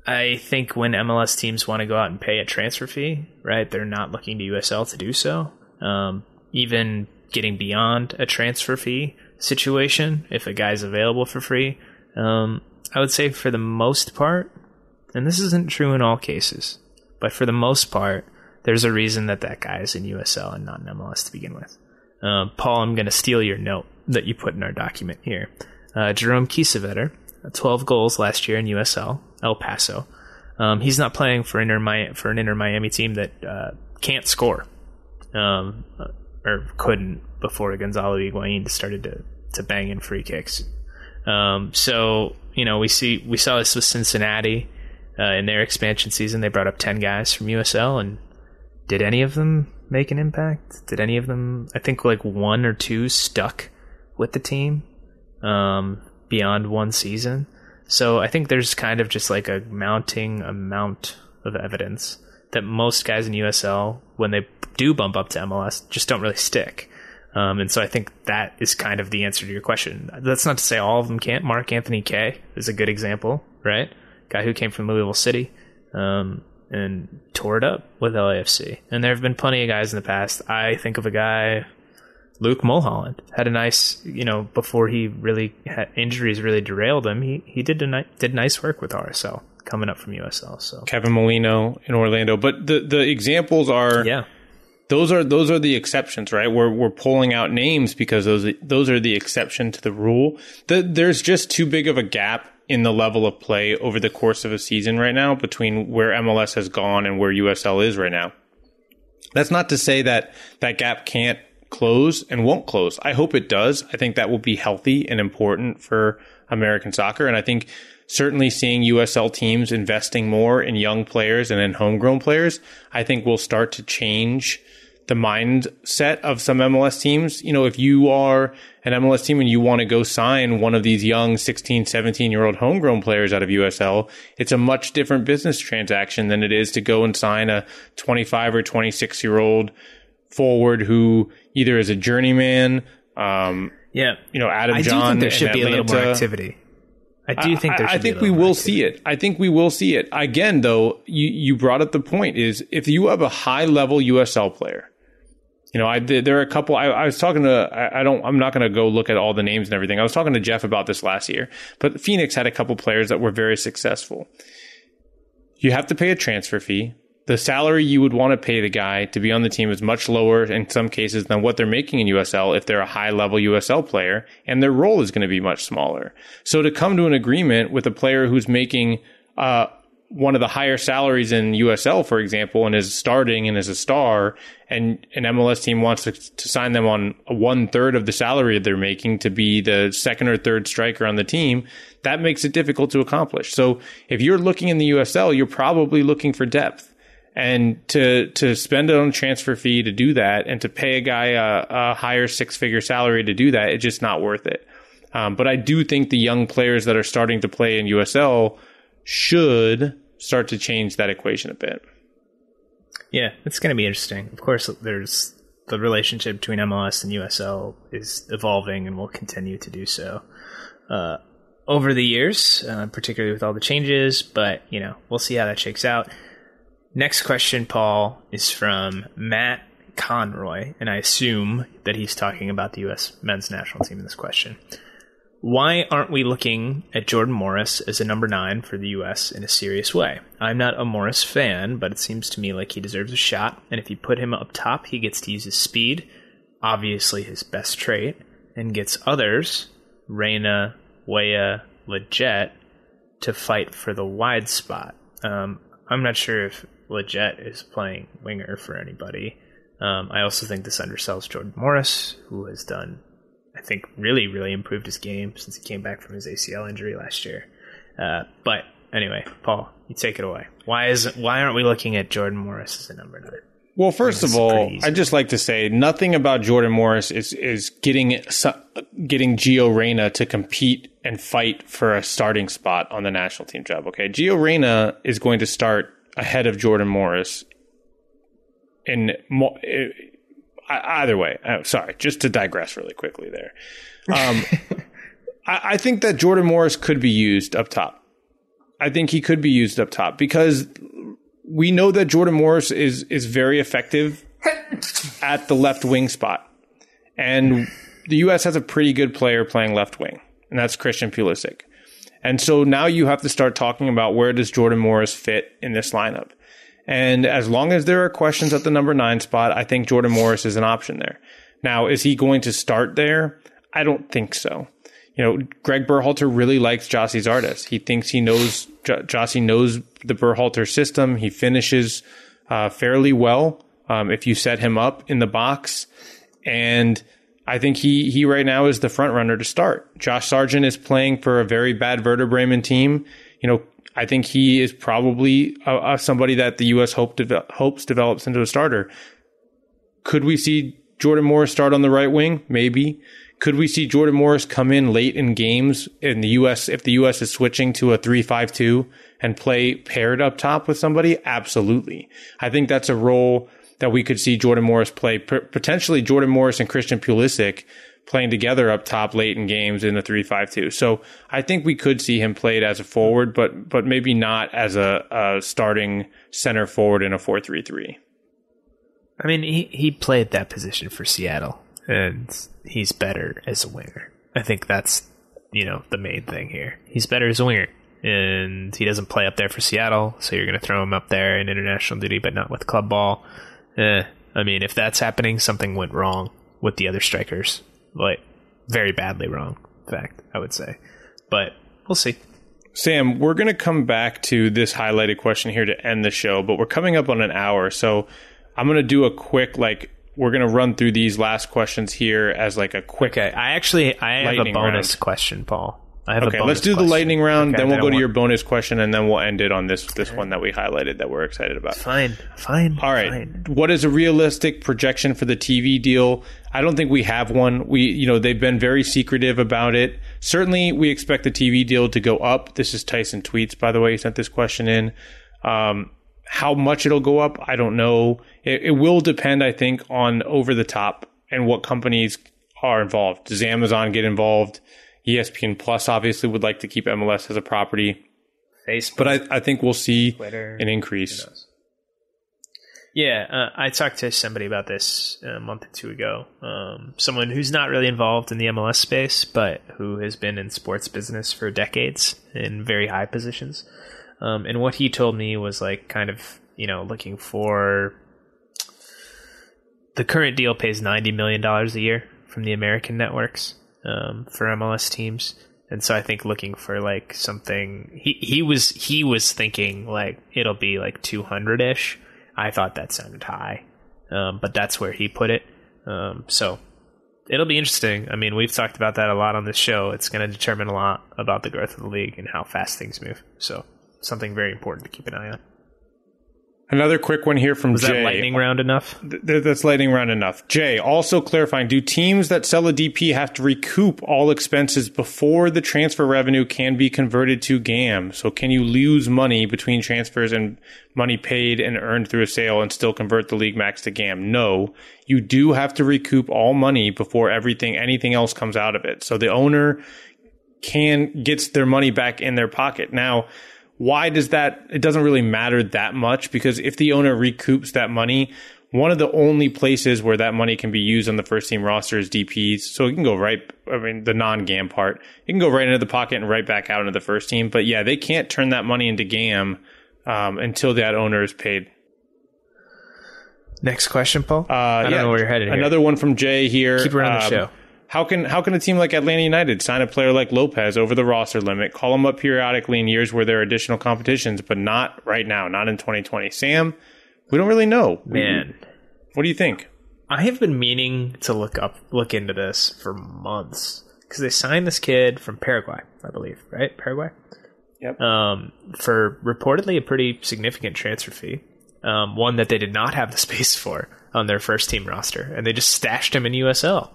I think when MLS teams want to go out and pay a transfer fee, right, they're not looking to USL to do so. Um, even getting beyond a transfer fee situation, if a guy's available for free, um, I would say for the most part, and this isn't true in all cases, but for the most part, there's a reason that that guy is in USL and not in MLS to begin with. Uh, Paul, I'm going to steal your note that you put in our document here. Uh, Jerome Kiesewetter, 12 goals last year in USL, El Paso. Um, he's not playing for for an Inter Miami team that uh, can't score, um, or couldn't before Gonzalo Higuain started to to bang in free kicks. Um, so you know we see we saw this with Cincinnati uh, in their expansion season. They brought up ten guys from USL, and did any of them make an impact? Did any of them? I think like one or two stuck with the team um, beyond one season. So I think there's kind of just like a mounting amount of evidence that most guys in USL, when they do bump up to MLS, just don't really stick. Um, and so I think that is kind of the answer to your question. That's not to say all of them can't. Mark Anthony Kaye is a good example, right? Guy who came from Louisville City um, and tore it up with LAFC. And there have been plenty of guys in the past. I think of a guy, Luke Mulholland, had a nice, you know, before he really had injuries really derailed him. He he did a ni- did nice work with RSL coming up from USL. So Kevin Molino in Orlando. But the the examples are yeah, those are those are the exceptions, right? We're we're pulling out names because those those are the exception to the rule. The, there's just too big of a gap in the level of play over the course of a season right now between where MLS has gone and where USL is right now. That's not to say that that gap can't close and won't close. I hope it does. I think that will be healthy and important for American soccer, and I think certainly seeing USL teams investing more in young players and in homegrown players, I think will start to change the mindset of some MLS teams. You know, if you are an MLS team and you want to go sign one of these young 16, 17 year old homegrown players out of USL, it's a much different business transaction than it is to go and sign a 25 or 26 year old forward who either is a journeyman, um, yeah. you know, Adam I do John. think there in should be a little more activity. I do think there I, should I think be a we little more will see it. I think we will see it. Again, though, you, you brought up the point is if you have a high level USL player, you know, I there are a couple. I, I was talking to. I, I don't. I'm not going to go look at all the names and everything. I was talking to Jeff about this last year. But Phoenix had a couple players that were very successful. You have to pay a transfer fee. The salary you would want to pay the guy to be on the team is much lower in some cases than what they're making in USL if they're a high level USL player, and their role is going to be much smaller. So to come to an agreement with a player who's making uh, one of the higher salaries in USL, for example, and is starting and is a star, and an MLS team wants to, to sign them on one third of the salary they're making to be the second or third striker on the team, that makes it difficult to accomplish. So if you're looking in the USL, you're probably looking for depth. And to to spend it on a transfer fee to do that, and to pay a guy a, a higher six figure salary to do that, it's just not worth it. Um, but I do think the young players that are starting to play in USL should start to change that equation a bit. Yeah, it's going to be interesting. Of course, there's the relationship between MLS and USL is evolving and will continue to do so uh, over the years, uh, particularly with all the changes. But you know, we'll see how that shakes out. Next question, Paul, is from Matt Conroy, and I assume that he's talking about the U.S. men's national team in this question. Why aren't we looking at Jordan Morris as a number nine for the U.S. in a serious way? I'm not a Morris fan, but it seems to me like he deserves a shot, and if you put him up top, he gets to use his speed, obviously his best trait, and gets others, Reyna, Weah, Lletget, to fight for the wide spot. Um, I'm not sure if Lletget is playing winger for anybody. Um, I also think this undersells Jordan Morris, who has done I think really, really improved his game since he came back from his ACL injury last year. Uh, but anyway, Paul, you take it away. Why is why aren't we looking at Jordan Morris as a number nine? Well, first of all. I'd just like to say nothing about Jordan Morris is is getting getting Gio Reyna to compete and fight for a starting spot on the national team job. Okay, Gio Reyna is going to start ahead of Jordan Morris. In mo- eh, either way, uh, sorry, just to digress really quickly there. Um, I, I think that Jordan Morris could be used up top. I think he could be used up top because we know that Jordan Morris is is very effective at the left wing spot, and the U.S. has a pretty good player playing left wing, and that's Christian Pulisic. And so now you have to start talking about where does Jordan Morris fit in this lineup. And as long as there are questions at the number nine spot, I think Jordan Morris is an option there. Now, is he going to start there? I don't think so. You know, Greg Berhalter really likes Gyasi Zardes. He thinks he knows J- Gyasi knows the Berhalter system. He finishes uh, fairly well um, if you set him up in the box, and I think he he right now is the front runner to start. Josh Sargent is playing for a very bad Werder team. You know, I think he is probably uh, uh, somebody that the U.S. hope deve- hopes develops into a starter. Could we see Jordan Morris start on the right wing? Maybe. Could we see Jordan Morris come in late in games in the U.S. if the U.S. is switching to a three-five-two and play paired up top with somebody? Absolutely. I think that's a role that we could see Jordan Morris play. Potentially Jordan Morris and Christian Pulisic playing together up top late in games in the three-five-two. So I think we could see him played as a forward, but but maybe not as a, a starting center forward in a four-three-three. I mean, he, he played that position for Seattle, and he's better as a winger. I think that's, you know, the main thing here. He's better as a winger, and he doesn't play up there for Seattle, so you're going to throw him up there in international duty, but not with club ball. Eh, I mean, if that's happening, something went wrong with the other strikers. Like, very badly wrong, in fact, I would say. But we'll see. Sam, we're going to come back to this highlighted question here to end the show, but we're coming up on an hour. So I'm going to do a quick, like, we're going to run through these last questions here as like a quick. Okay, I actually I have a bonus round. question, Paul. I have Okay, let's do the lightning round, Okay, then we'll go to want- your bonus question, and then we'll end it on this this one that we highlighted that we're excited about. Fine, fine. All right. fine. What is a realistic projection for the TV deal? I don't think we have one. We, you know, they've been very secretive about it. Certainly, we expect the TV deal to go up. This is Tyson Tweets, by the way. He sent this question in. Um, how much it'll go up, I don't know. It, it will depend, I think, on over the top and what companies are involved. Does Amazon get involved? ESPN Plus obviously would like to keep MLS as a property, Facebook. but I, I think we'll see Twitter, an increase. Yeah, uh, I talked to somebody about this a month or two ago. Um, someone who's not really involved in the MLS space, but who has been in sports business for decades in very high positions. Um, and what he told me was like kind of, you know, looking for the current deal pays $90 million a year from the American networks um, for MLS teams. And so I think looking for like something he, he was he was thinking like it'll be like 200 ish. I thought that sounded high, um, but that's where he put it. Um, so it'll be interesting. I mean, we've talked about that a lot on this show. It's going to determine a lot about the growth of the league and how fast things move. So something very important to keep an eye on. Another quick one here from Was Jay. that lightning round enough? Th- that's lightning round enough. Jay, also clarifying, do teams that sell a DP have to recoup all expenses before the transfer revenue can be converted to GAM? So can you lose money between transfers and money paid and earned through a sale and still convert the league max to GAM? No. You do have to recoup all money before everything anything else comes out of it. So the owner can gets their money back in their pocket. Now, why does that it doesn't really matter that much because if the owner recoups that money one of the only places where that money can be used on the first team roster is DPs. So it can go right, I mean, the non GAM part. It can go right into the pocket and right back out into the first team. But yeah, they can't turn that money into GAM um, until that owner is paid. Next question, Paul. Uh, I don't yeah, know where you're headed. Here. Another one from Jay here. Keep running the Um, show. How can how can a team like Atlanta United sign a player like Lopez over the roster limit, call him up periodically in years where there are additional competitions, but not right now, not in 2020? Sam, we don't really know. Man, What do you think? I have been meaning to look up, look into this for months because they signed this kid from Paraguay, I believe, right? Paraguay. Yep. Um, for reportedly a pretty significant transfer fee, um, one that they did not have the space for on their first team roster, and they just stashed him in USL.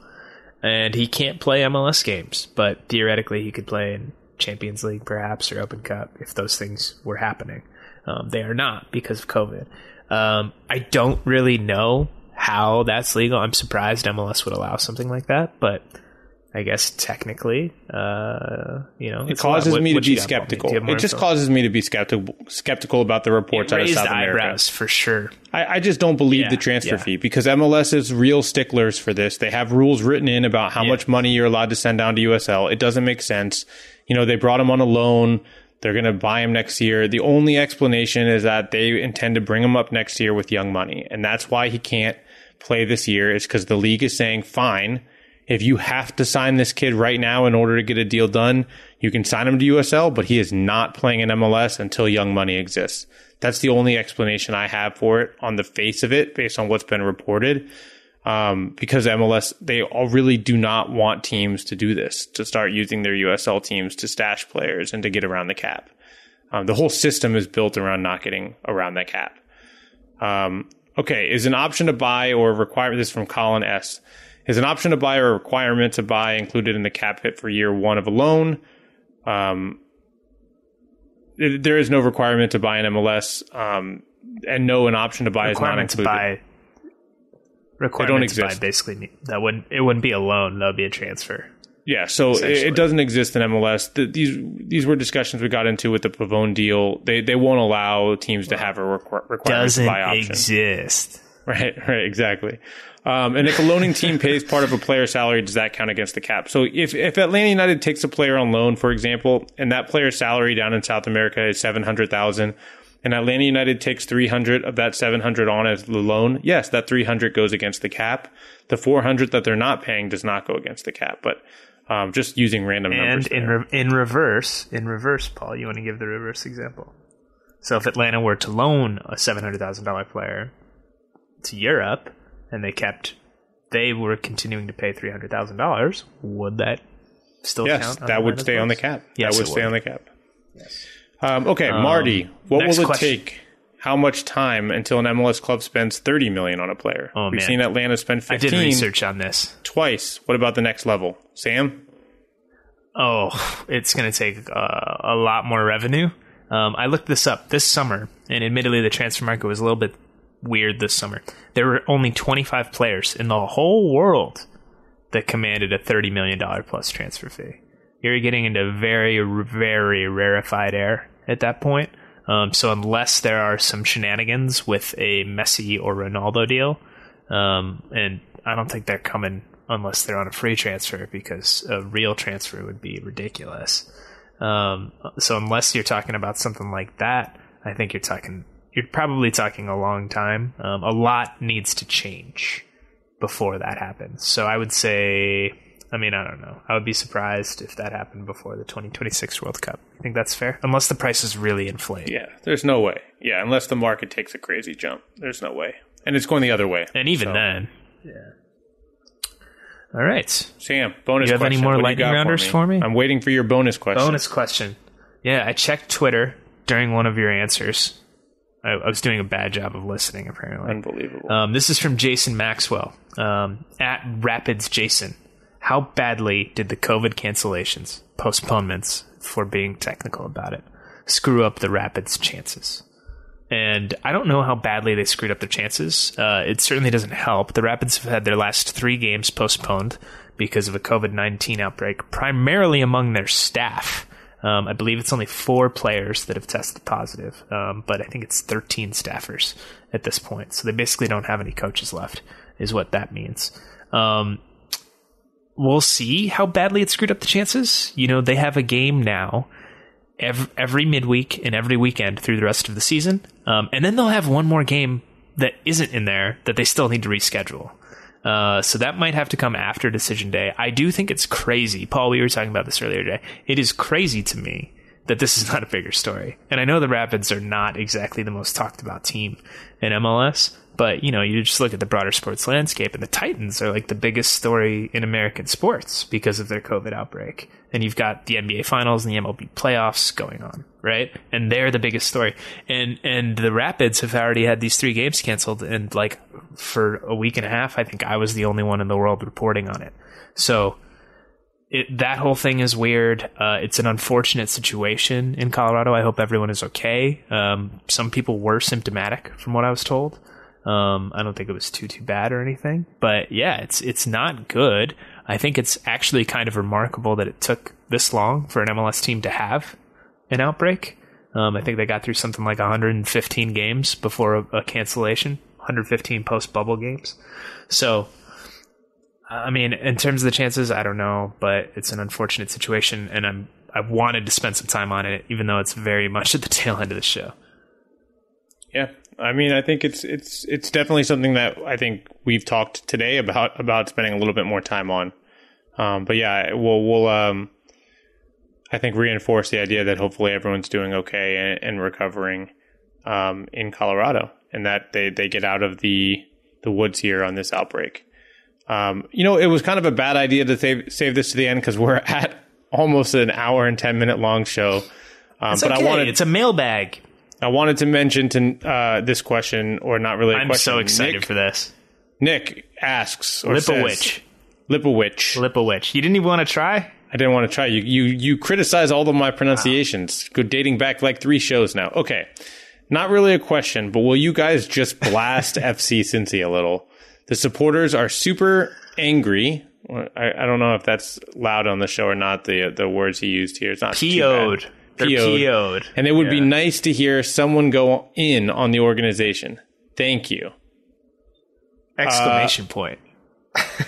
And he can't play MLS games, but theoretically he could play in Champions League, perhaps, or Open Cup if those things were happening. Um, they are not because of COVID. Um, I don't really know how that's legal. I'm surprised MLS would allow something like that, but I guess technically, uh, you know, It causes What- me to be got, Paul? Do skeptical. you have more It just info? causes me to be skeptical skeptical about the reports It out of South America. eyebrows for sure. I, I just don't believe Yeah, the transfer yeah. fee because MLS is real sticklers for this. They have rules written in about how Yeah. much money you're allowed to send down to USL. It doesn't make sense. You know, they brought him on a loan. They're going to buy him next year. The only explanation is that they intend to bring him up next year with young money. And that's why he can't play this year is because the league is saying, fine, if you have to sign this kid right now in order to get a deal done, you can sign him to USL, but he is not playing in MLS until young money exists. That's the only explanation I have for it on the face of it, based on what's been reported. Um, because MLS, they all really do not want teams to do this, to start using their USL teams to stash players and to get around the cap. Um, the whole system is built around not getting around that cap. Um, Okay, is an option to buy or requirement? This from Colin S. Is an option to buy or a requirement to buy included in the cap hit for year one of a loan? Um, there is no requirement to buy an MLS, um, and no, an option to buy is not included. buy. Requirement to buy exist. basically that wouldn't it wouldn't be a loan. That would be a transfer. Yeah, so it, it doesn't exist in MLS. The, these these were discussions we got into with the Pavone deal. They they won't allow teams to have a requ- requirement to buy option. exist. Right, right, exactly. Um, and if a loaning team pays part of a player's salary, does that count against the cap? So if, if Atlanta United takes a player on loan, for example, and that player's salary down in South America is seven hundred thousand, and Atlanta United takes three hundred of that seven hundred on as the loan, yes, that three hundred goes against the cap. The four hundred that they're not paying does not go against the cap. But um, just using random And numbers. And in re- in reverse, in reverse, Paul, you want to give the reverse example. So if Atlanta were to loan a seven hundred thousand dollar player to Europe, and they kept, they were continuing to pay three hundred thousand dollars, would that still yes, count? on that would Atlanta's stay on the cap. Yes, that would stay would. on the cap. Um, okay, Marty, what will it question. take? How much time until an MLS club spends thirty million on a player? Oh, We've man. seen Atlanta spend I did research on this. twice. What about the next level, Sam? Oh, it's going to take uh, a lot more revenue. Um, I looked this up this summer, and admittedly, the transfer market was a little bit weird this summer. There were only 25 players in the whole world that commanded a $30 million plus transfer fee. You're getting into very, very rarefied air at that point. Um, so, unless there are some shenanigans with a Messi or Ronaldo deal, um, and I don't think they're coming unless they're on a free transfer because a real transfer would be ridiculous. Um, so unless you're talking about something like that, I think you're talking you're probably talking a long time. Um, a lot needs to change before that happens. So I would say, I mean, I don't know. I would be surprised if that happened before the 2026 World Cup. I think that's fair, unless the prices really inflate. Yeah, there's no way. Yeah, unless the market takes a crazy jump, there's no way. And it's going the other way. And even So, then, yeah. All right. Sam, bonus. Do you have any more What lightning rounders for me? I'm waiting for your bonus question. Bonus question. Yeah, I checked Twitter during one of your answers. I, I was doing a bad job of listening, apparently. Unbelievable. Um, this is from Jason Maxwell um, at Rapids Jason. How badly did the COVID cancellations, postponements, for being technical about it, screw up the Rapids' chances? And I don't know how badly they screwed up their chances. Uh, it certainly doesn't help. The Rapids have had their last three games postponed because of a COVID 19 outbreak, primarily among their staff. Um, I believe it's only four players that have tested positive, um, but I think it's 13 staffers at this point. So they basically don't have any coaches left, is what that means. Um, we'll see how badly it screwed up the chances. You know, they have a game now every, every midweek and every weekend through the rest of the season. Um, and then they'll have one more game that isn't in there that they still need to reschedule. Uh, so that might have to come after decision day. I do think it's crazy. Paul, we were talking about this earlier today. It is crazy to me that this is not a bigger story. And I know the Rapids are not exactly the most talked about team in MLS, but you know, you just look at the broader sports landscape and the Titans are like the biggest story in American sports because of their COVID outbreak. And you've got the NBA finals and the MLB playoffs going on, right? And they're the biggest story. And and the Rapids have already had these three games canceled and like for a week and a half, I think I was the only one in the world reporting on it. So it, that whole thing is weird. Uh, it's an unfortunate situation in Colorado. I hope everyone is okay. Um, some people were symptomatic, from what I was told. Um, I don't think it was too too bad or anything, but yeah, it's it's not good. I think it's actually kind of remarkable that it took this long for an MLS team to have an outbreak. Um, I think they got through something like 115 games before a, a cancellation, 115 post bubble games. So I mean, in terms of the chances, I don't know, but it's an unfortunate situation, and I'm I wanted to spend some time on it, even though it's very much at the tail end of the show. Yeah, I mean, I think it's it's it's definitely something that I think we've talked today about about spending a little bit more time on. Um, but yeah, we'll we'll um, I think reinforce the idea that hopefully everyone's doing okay and, and recovering um, in Colorado, and that they they get out of the the woods here on this outbreak. Um, you know, it was kind of a bad idea to save save this to the end because we're at almost an hour and ten minute long show. Um, It's but okay. I wanted it's a mailbag. I wanted to mention to uh, this question, or not really. i I'm question. so excited Nick, for this. Nick asks or Lipowich. says, Lipowich. Lipowich. You didn't even want to try? I didn't want to try. You you you criticize all of my pronunciations, go dating back like three shows now. Okay, not really a question, but will you guys just blast FC Cincy a little? The supporters are super angry. I, I don't know if that's loud on the show or not. The the words he used here. It's not too bad. PO'd. They're PO'd. And it would be nice to hear someone go in on the organization. Thank you. Exclamation point.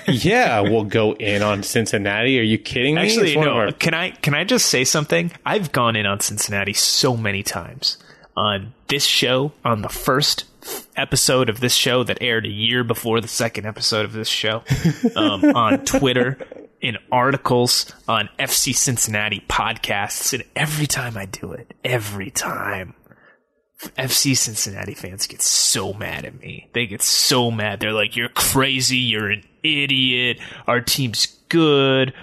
Yeah, we'll go in on Cincinnati. Are you kidding me? Actually, It's one of no. our- Can I can I just say something? I've gone in on Cincinnati so many times on this show, on the first episode of this show that aired a year before the second episode of this show, um, on Twitter, in articles, on FC Cincinnati podcasts, and every time I do it, every time. FC Cincinnati fans get so mad at me. They get so mad. They're like, "You're crazy. You're an idiot. Our team's good.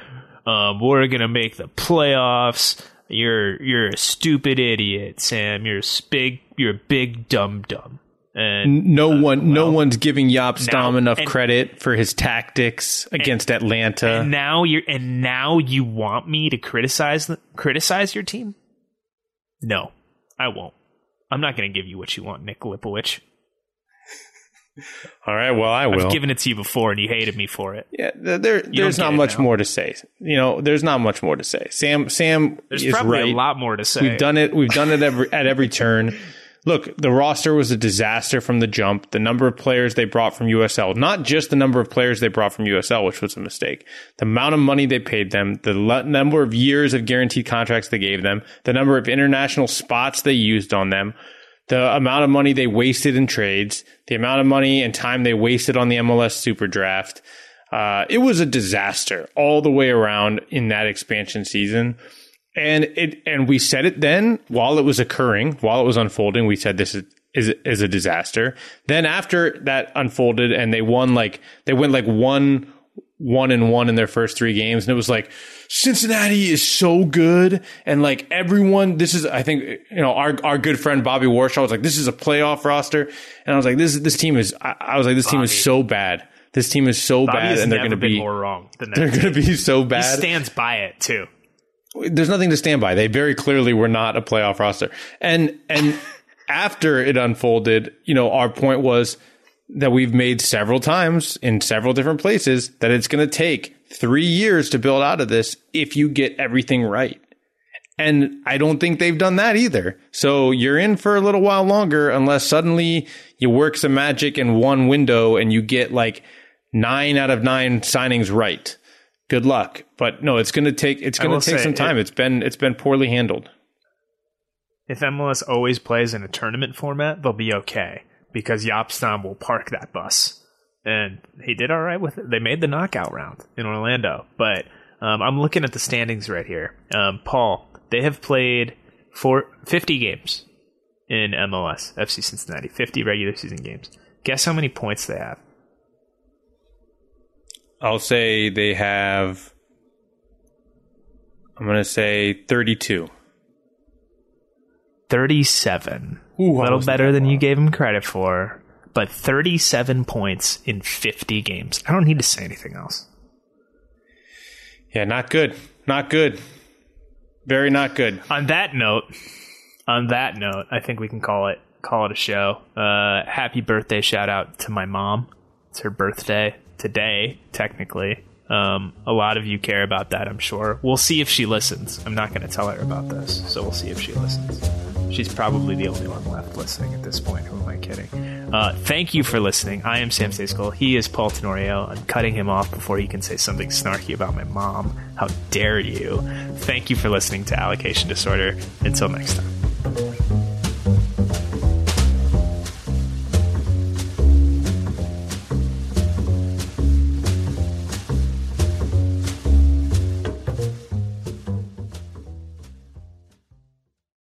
Um, we're gonna make the playoffs. You're you're a stupid idiot, Sam. You're a big. You're a big dumb dumb." And no one, no one's giving Jaap enough and- credit for his tactics against Atlanta. and now you're and now you want me to criticize the, criticize your team? No, I won't. I'm not going to give you what you want, Nick Lipowich. All right, well, I will. I've given it to you before, and you hated me for it. yeah, there, there's not much now. more to say. You know, there's not much more to say. Sam, Sam There's is probably right. a lot more to say. We've done it. We've done it every, at every turn. Look, the roster was a disaster from the jump. The number of players they brought from USL, not just the number of players they brought from USL, which was a mistake. The amount of money they paid them, the le- number of years of guaranteed contracts they gave them, the number of international spots they used on them, the amount of money they wasted in trades, the amount of money and time they wasted on the MLS Super Draft. Uh, it was a disaster all the way around in that expansion season. And it and we said it then while it was occurring, while it was unfolding, we said this is is, is a disaster. Then after that unfolded and they won like they went like one one and one in their first three games, and it was like Cincinnati is so good, and like everyone, this is I think you know our our good friend Bobby Warshaw was like this is a playoff roster, and I was like this this team is I, I was like this team is so bad, this team is so Bobby bad, and they're going to be more wrong than they're that. going to be so He bad stands by it too. There's nothing to stand by. They very clearly were not a playoff roster. And and after it unfolded, you know, our point was that we've made several times in several different places that it's going to take 3 years to build out of this if you get everything right. And I don't think they've done that either. So you're in for a little while longer unless suddenly you work some magic in one window and you get like 9 out of 9 signings right good luck. But no, it's going to take it's going to take some time. it- it's been it's been poorly handled. If MLS always plays in a tournament format, they'll be okay because Jaap Stam will park that bus. And he did all right with it. They made the knockout round in Orlando. But um, I'm looking at the standings right here. Um, Paul, they have played for 50 games in MLS, FC Cincinnati, 50 regular season games. Guess how many points they have? I'll say they have I'm going to say 32. 37. Ooh, a little better than you gave him credit for, but 37 points in 50 games. I don't need to say anything else. Yeah, not good. Not good. Very not good. On that note, on that note, I think we can call it call it a show. Uh, happy birthday shout out to my mom. It's her birthday today, technically. Um, a lot of you care about that, I'm sure. We'll see if she listens. I'm not going to tell her about this, so we'll see if she listens. She's probably the only one left listening at this point. Who am I kidding? Uh, thank you for listening. I am Sam Stejskal. He is Paul Tenorio. I'm cutting him off before he can say something snarky about my mom. How dare you? Thank you for listening to Allocation Disorder. Until next time.